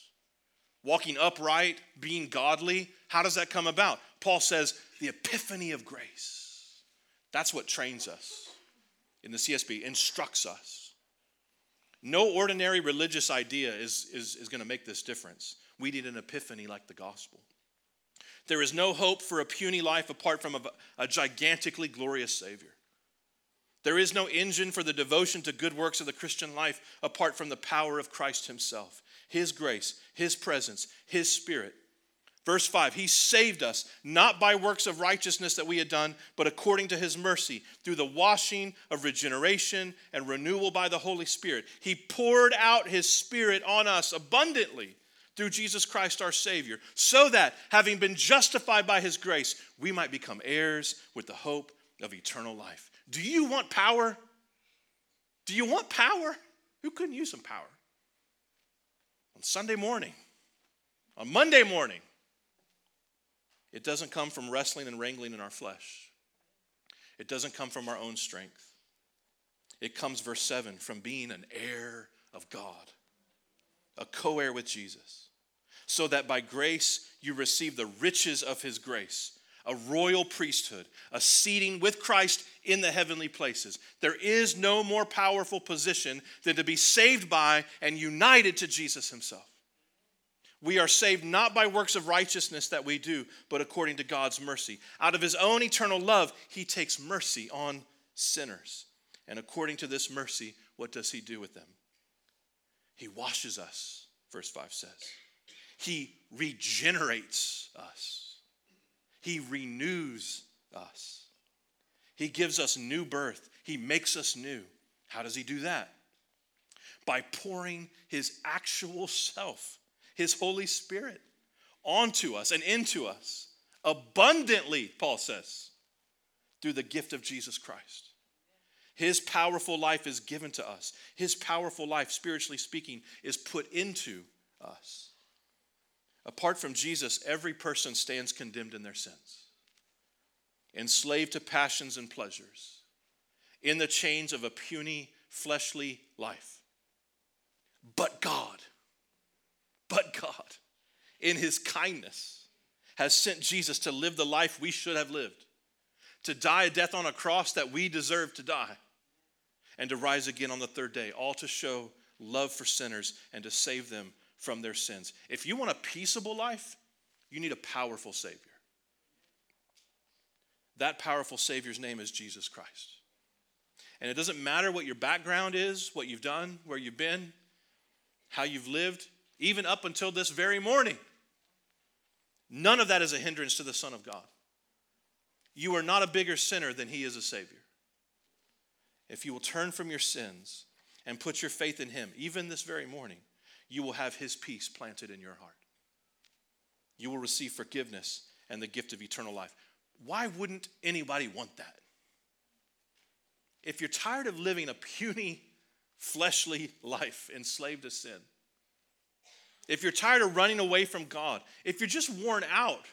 Speaker 1: walking upright, being godly. How does that come about? Paul says, the epiphany of grace. That's what trains us in the CSB, instructs us. No ordinary religious idea is, is, is going to make this difference. We need an epiphany like the gospel. There is no hope for a puny life apart from a, a gigantically glorious Savior. There is no engine for the devotion to good works of the Christian life apart from the power of Christ Himself, His grace, His presence, His Spirit. Verse 5 He saved us, not by works of righteousness that we had done, but according to His mercy, through the washing of regeneration and renewal by the Holy Spirit. He poured out His Spirit on us abundantly through Jesus Christ our Savior, so that, having been justified by His grace, we might become heirs with the hope of eternal life. Do you want power? Do you want power? Who couldn't use some power? On Sunday morning, on Monday morning, it doesn't come from wrestling and wrangling in our flesh. It doesn't come from our own strength. It comes, verse 7, from being an heir of God, a co heir with Jesus so that by grace you receive the riches of his grace, a royal priesthood, a seating with Christ in the heavenly places. There is no more powerful position than to be saved by and united to Jesus himself. We are saved not by works of righteousness that we do, but according to God's mercy. Out of his own eternal love, he takes mercy on sinners. And according to this mercy, what does he do with them? He washes us, verse 5 says. He regenerates us, He renews us. He gives us new birth, He makes us new. How does He do that? By pouring His actual self, His Holy Spirit, onto us and into us abundantly, Paul says, through the gift of Jesus Christ. His powerful life is given to us. His powerful life, spiritually speaking, is put into us. Apart from Jesus, every person stands condemned in their sins, enslaved to passions and pleasures, in the chains of a puny, fleshly life. But God, but God, in his kindness, has sent Jesus to live the life we should have lived, to die a death on a cross that we deserve to die, and to rise again on the third day, all to show love for sinners and to save them from their sins. If you want a peaceable life, you need a powerful Savior. That powerful Savior's name is Jesus Christ. And it doesn't matter what your background is, what you've done, where you've been, how you've lived, even up until this very morning. None of that is a hindrance to the Son of God. You are not a bigger sinner than He is a Savior. If you will turn from your sins and put your faith in Him, even this very morning, you will have His peace planted in your heart. You will receive forgiveness and the gift of eternal life. Why wouldn't anybody want that? If you're tired of living a puny, fleshly life enslaved to sin, if you're tired of running away from God, if you're just worn out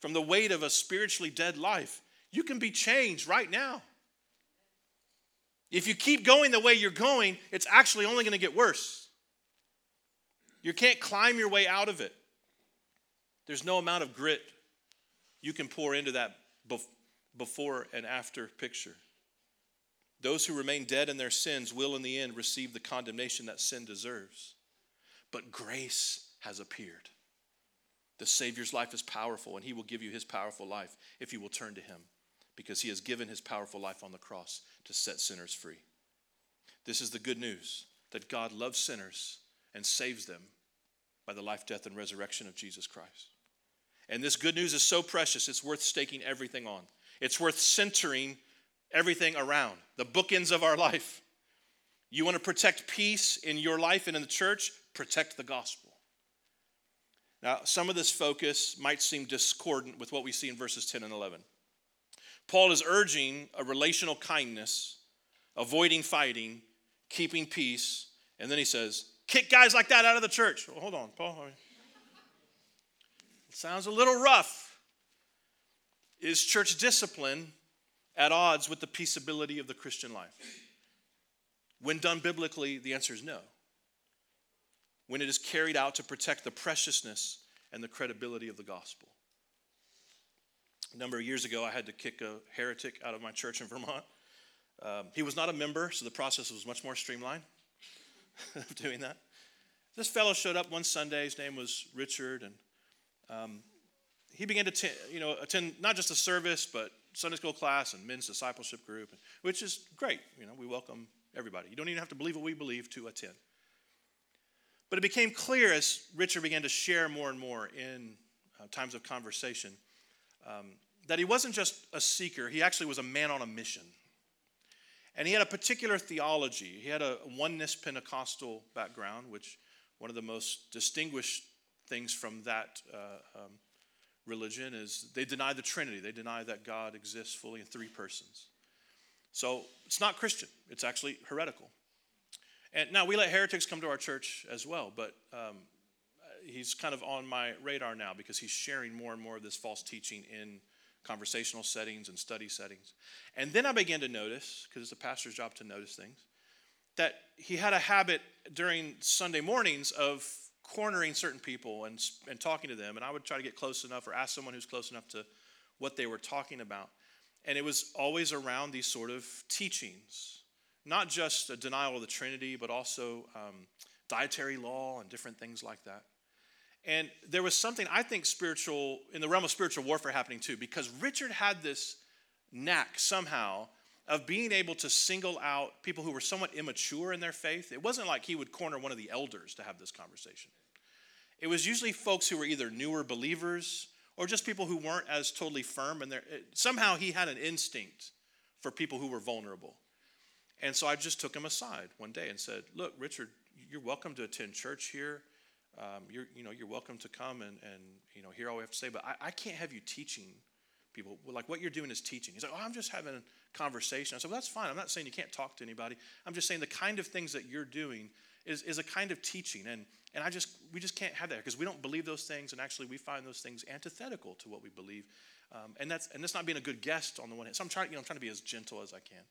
Speaker 1: from the weight of a spiritually dead life, you can be changed right now. If you keep going the way you're going, it's actually only going to get worse. You can't climb your way out of it. There's no amount of grit you can pour into that before and after picture. Those who remain dead in their sins will, in the end, receive the condemnation that sin deserves. But grace has appeared. The Savior's life is powerful, and He will give you His powerful life if you will turn to Him, because He has given His powerful life on the cross to set sinners free. This is the good news that God loves sinners and saves them by the life, death, and resurrection of Jesus Christ. And this good news is so precious, it's worth staking everything on. It's worth centering everything around the bookends of our life. You want to protect peace in your life and in the church? Protect the gospel. Now, some of this focus might seem discordant with what we see in verses 10 and 11. Paul is urging a relational kindness, avoiding fighting, keeping peace, and then he says, kick guys like that out of the church. Well, hold on, Paul. It sounds a little rough. Is church discipline at odds with the peaceability of the Christian life? When done biblically, the answer is no. When it is carried out to protect the preciousness and the credibility of the gospel. A number of years ago, I had to kick a heretic out of my church in Vermont. Um, he was not a member, so the process was much more streamlined of doing that. This fellow showed up one Sunday. His name was Richard, and um, he began to you know attend not just a service, but Sunday school class and men's discipleship group, which is great. You know, we welcome everybody. You don't even have to believe what we believe to attend. But it became clear as Richard began to share more and more in uh, times of conversation um, that he wasn't just a seeker, he actually was a man on a mission. And he had a particular theology. He had a oneness Pentecostal background, which one of the most distinguished things from that uh, um, religion is they deny the Trinity. They deny that God exists fully in three persons. So it's not Christian, it's actually heretical. And now we let heretics come to our church as well, but um, he's kind of on my radar now because he's sharing more and more of this false teaching in conversational settings and study settings. And then I began to notice, because it's a pastor's job to notice things, that he had a habit during Sunday mornings of cornering certain people and, and talking to them. And I would try to get close enough or ask someone who's close enough to what they were talking about. And it was always around these sort of teachings, not just a denial of the Trinity, but also um, dietary law and different things like that. And there was something I think spiritual, in the realm of spiritual warfare happening too, because Richard had this knack somehow of being able to single out people who were somewhat immature in their faith. It wasn't like he would corner one of the elders to have this conversation. It was usually folks who were either newer believers or just people who weren't as totally firm and somehow he had an instinct for people who were vulnerable. And so I just took him aside one day and said, "Look, Richard, you're welcome to attend church here. Um, you're, you know, you're welcome to come and, and you know, hear all we have to say, but I, I can't have you teaching people. Like what you're doing is teaching. He's like, oh, I'm just having a conversation. I said, well, that's fine. I'm not saying you can't talk to anybody. I'm just saying the kind of things that you're doing is, is a kind of teaching. And, and I just, we just can't have that because we don't believe those things. And actually, we find those things antithetical to what we believe. Um, and that's, and that's not being a good guest on the one hand. So I'm trying, you know, I'm trying to be as gentle as I can.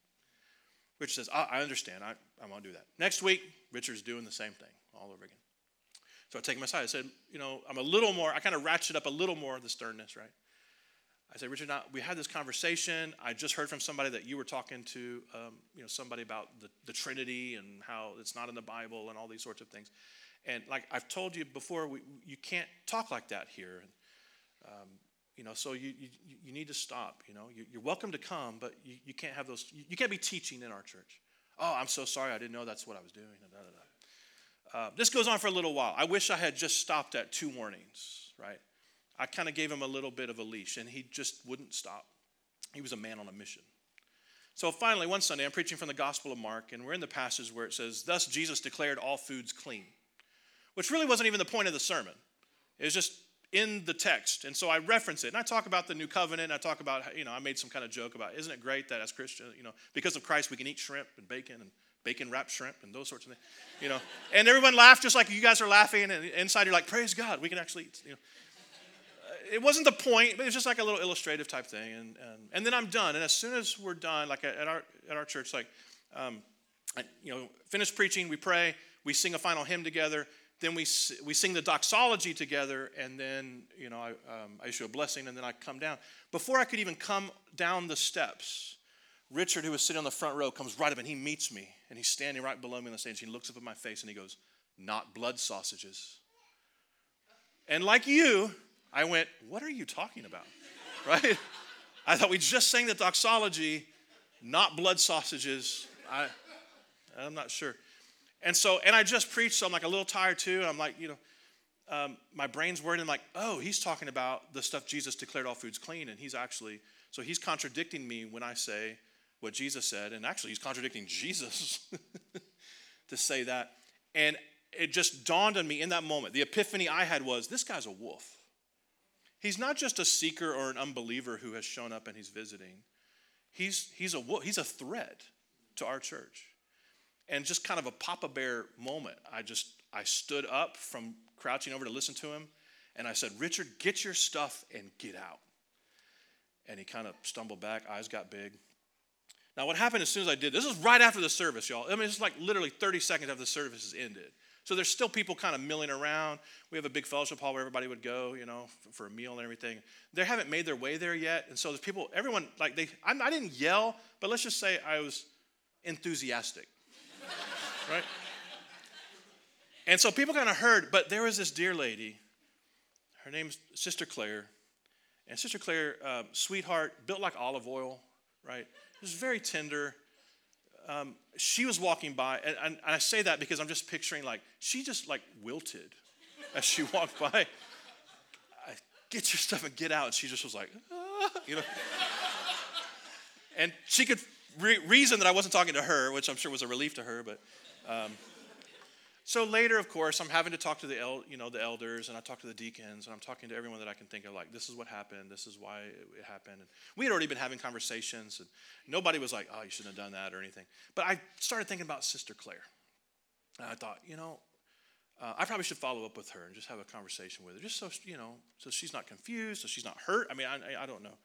Speaker 1: Richard says, I, I understand. I, I want to do that. Next week, Richard's doing the same thing all over again. So I take him aside. I said, you know, I'm a little more, I kind of ratchet up a little more the sternness, right? I said, Richard, now, we had this conversation. I just heard from somebody that you were talking to, um, you know, somebody about the, the Trinity and how it's not in the Bible and all these sorts of things. And like I've told you before, we, you can't talk like that here. Um, you know, so you, you, you need to stop. You know, you, are welcome to come, but you, you can't have those, you, you, can't be teaching in our church. Oh, I'm so sorry. I didn't know that's what I was doing. Da, da, da. Uh, this goes on for a little while. I wish I had just stopped at two warnings, right? I kind of gave him a little bit of a leash, and he just wouldn't stop. He was a man on a mission. So finally, one Sunday, I'm preaching from the Gospel of Mark, and we're in the passage where it says, Thus Jesus declared all foods clean, which really wasn't even the point of the sermon. It was just in the text. And so I reference it, and I talk about the new covenant. I talk about, you know, I made some kind of joke about, isn't it great that as Christians, you know, because of Christ, we can eat shrimp and bacon and bacon wrapped shrimp and those sorts of things, you know. And everyone laughed just like you guys are laughing, and inside you're like, praise God, we can actually eat, you know. Uh, it wasn't the point, but it was just like a little illustrative type thing. And, and, and then I'm done. And as soon as we're done, like at our, at our church, like, um, I, you know, finish preaching, we pray, we sing a final hymn together, then we, we sing the doxology together, and then, you know, I, um, I issue a blessing, and then I come down. Before I could even come down the steps, Richard, who was sitting on the front row, comes right up and he meets me, and he's standing right below me on the stage. He looks up at my face and he goes, Not blood sausages. And like you, I went, What are you talking about? right? I thought we just sang the doxology, not blood sausages. I, I'm not sure. And so, and I just preached, so I'm like a little tired too. I'm like, you know, um, my brain's working. I'm like, oh, he's talking about the stuff Jesus declared all foods clean, and he's actually, so he's contradicting me when I say what Jesus said, and actually he's contradicting Jesus to say that. And it just dawned on me in that moment. The epiphany I had was this guy's a wolf. He's not just a seeker or an unbeliever who has shown up and he's visiting. He's, he's, a, he's a threat to our church and just kind of a papa bear moment i just i stood up from crouching over to listen to him and i said richard get your stuff and get out and he kind of stumbled back eyes got big now what happened as soon as i did this was right after the service y'all i mean it's like literally 30 seconds after the service has ended so there's still people kind of milling around we have a big fellowship hall where everybody would go you know for a meal and everything they haven't made their way there yet and so there's people everyone like they I, I didn't yell but let's just say i was enthusiastic right? And so people kind of heard, but there was this dear lady. Her name's Sister Claire. And Sister Claire, uh, sweetheart, built like Olive Oyl, right? It was very tender. Um, she was walking by, and, and, I say that because I'm just picturing like she just like wilted as she walked by. I, get your stuff and get out. And she just was like, ah, you know. and she could re- reason that I wasn't talking to her, which I'm sure was a relief to her, but um, so later, of course, I'm having to talk to the el- you know the elders, and I talk to the deacons, and I'm talking to everyone that I can think of. Like, this is what happened. This is why it happened. And we had already been having conversations, and nobody was like, "Oh, you shouldn't have done that" or anything. But I started thinking about Sister Claire, and I thought, you know, uh, I probably should follow up with her and just have a conversation with her, just so you know, so she's not confused, so she's not hurt. I mean, I, I don't know.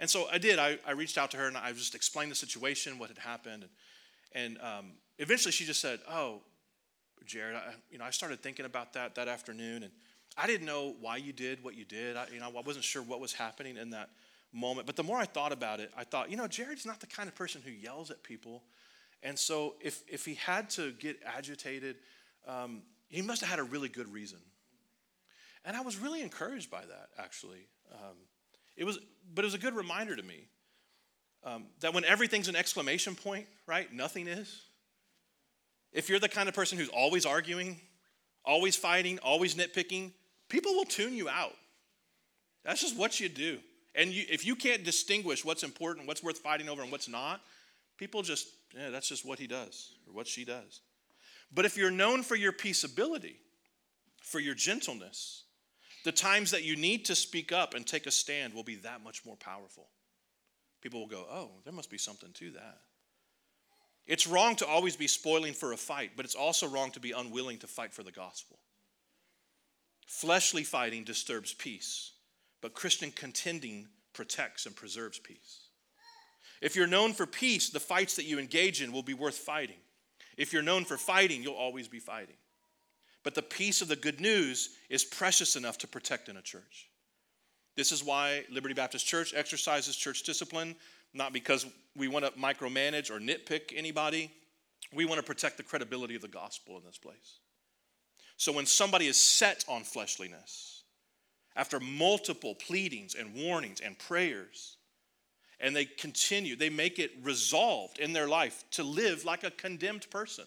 Speaker 1: And so I did. I, I reached out to her and I just explained the situation, what had happened, and and um, eventually she just said, Oh, Jared, I, you know, I started thinking about that that afternoon, and I didn't know why you did what you did. I, you know, I wasn't sure what was happening in that moment. But the more I thought about it, I thought, you know, Jared's not the kind of person who yells at people. And so if, if he had to get agitated, um, he must have had a really good reason. And I was really encouraged by that, actually. Um, it was, but it was a good reminder to me um, that when everything's an exclamation point, right, nothing is. If you're the kind of person who's always arguing, always fighting, always nitpicking, people will tune you out. That's just what you do. And you, if you can't distinguish what's important, what's worth fighting over, and what's not, people just, yeah, that's just what he does or what she does. But if you're known for your peaceability, for your gentleness, the times that you need to speak up and take a stand will be that much more powerful people will go, oh, there must be something to that. It's wrong to always be spoiling for a fight, but it's also wrong to be unwilling to fight for the gospel. Fleshly fighting disturbs peace, but Christian contending protects and preserves peace. If you're known for peace, the fights that you engage in will be worth fighting. If you're known for fighting, you'll always be fighting. But the peace of the good news is precious enough to protect in a church. This is why Liberty Baptist Church exercises church discipline, not because we want to micromanage or nitpick anybody. We want to protect the credibility of the gospel in this place. So when somebody is set on fleshliness, after multiple pleadings and warnings and prayers, and they continue, they make it resolved in their life to live like a condemned person,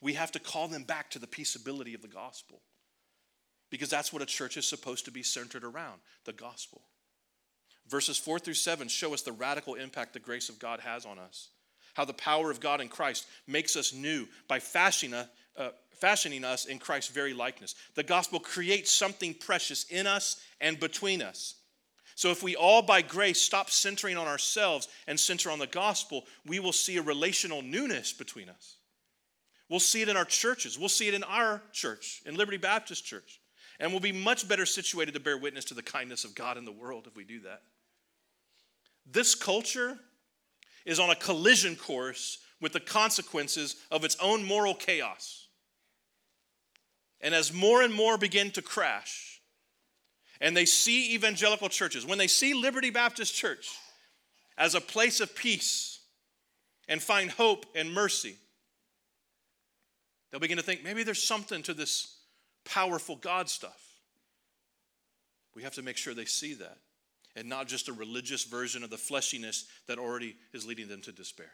Speaker 1: we have to call them back to the peaceability of the gospel because that's what a church is supposed to be centered around the gospel. Verses 4 through 7 show us the radical impact the grace of God has on us. How the power of God in Christ makes us new by fashioning, uh, fashioning us in Christ's very likeness. The gospel creates something precious in us and between us. So, if we all by grace stop centering on ourselves and center on the gospel, we will see a relational newness between us. We'll see it in our churches. We'll see it in our church, in Liberty Baptist Church. And we'll be much better situated to bear witness to the kindness of God in the world if we do that. This culture is on a collision course with the consequences of its own moral chaos. And as more and more begin to crash, and they see evangelical churches, when they see Liberty Baptist Church as a place of peace and find hope and mercy, they'll begin to think maybe there's something to this powerful God stuff. We have to make sure they see that and not just a religious version of the fleshiness that already is leading them to despair.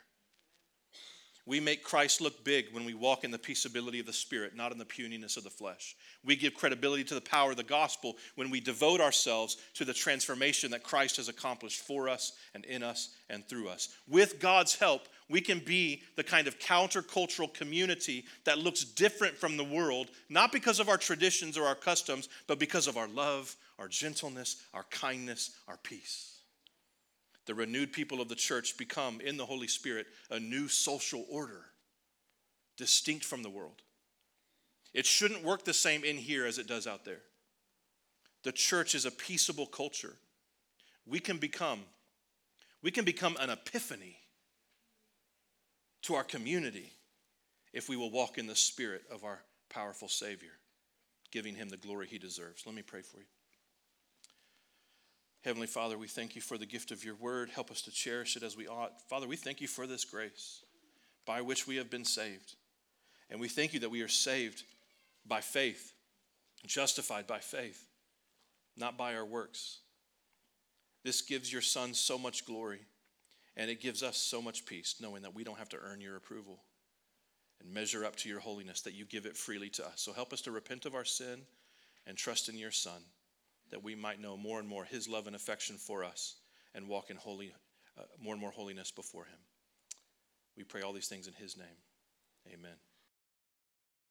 Speaker 1: We make Christ look big when we walk in the peaceability of the Spirit, not in the puniness of the flesh. We give credibility to the power of the gospel when we devote ourselves to the transformation that Christ has accomplished for us and in us and through us. With God's help, we can be the kind of countercultural community that looks different from the world, not because of our traditions or our customs, but because of our love, our gentleness, our kindness, our peace the renewed people of the church become, in the Holy Spirit, a new social order, distinct from the world. It shouldn't work the same in here as it does out there. The church is a peaceable culture. We can become, we can become an epiphany to our community if we will walk in the spirit of our powerful Savior, giving him the glory he deserves. Let me pray for you. Heavenly Father, we thank you for the gift of your word. Help us to cherish it as we ought. Father, we thank you for this grace by which we have been saved. And we thank you that we are saved by faith, justified by faith, not by our works. This gives your Son so much glory, and it gives us so much peace, knowing that we don't have to earn your approval and measure up to your holiness, that you give it freely to us. So help us to repent of our sin and trust in your Son that we might know more and more his love and affection for us and walk in holy, uh, more and more holiness before him. We pray all these things in his name. Amen.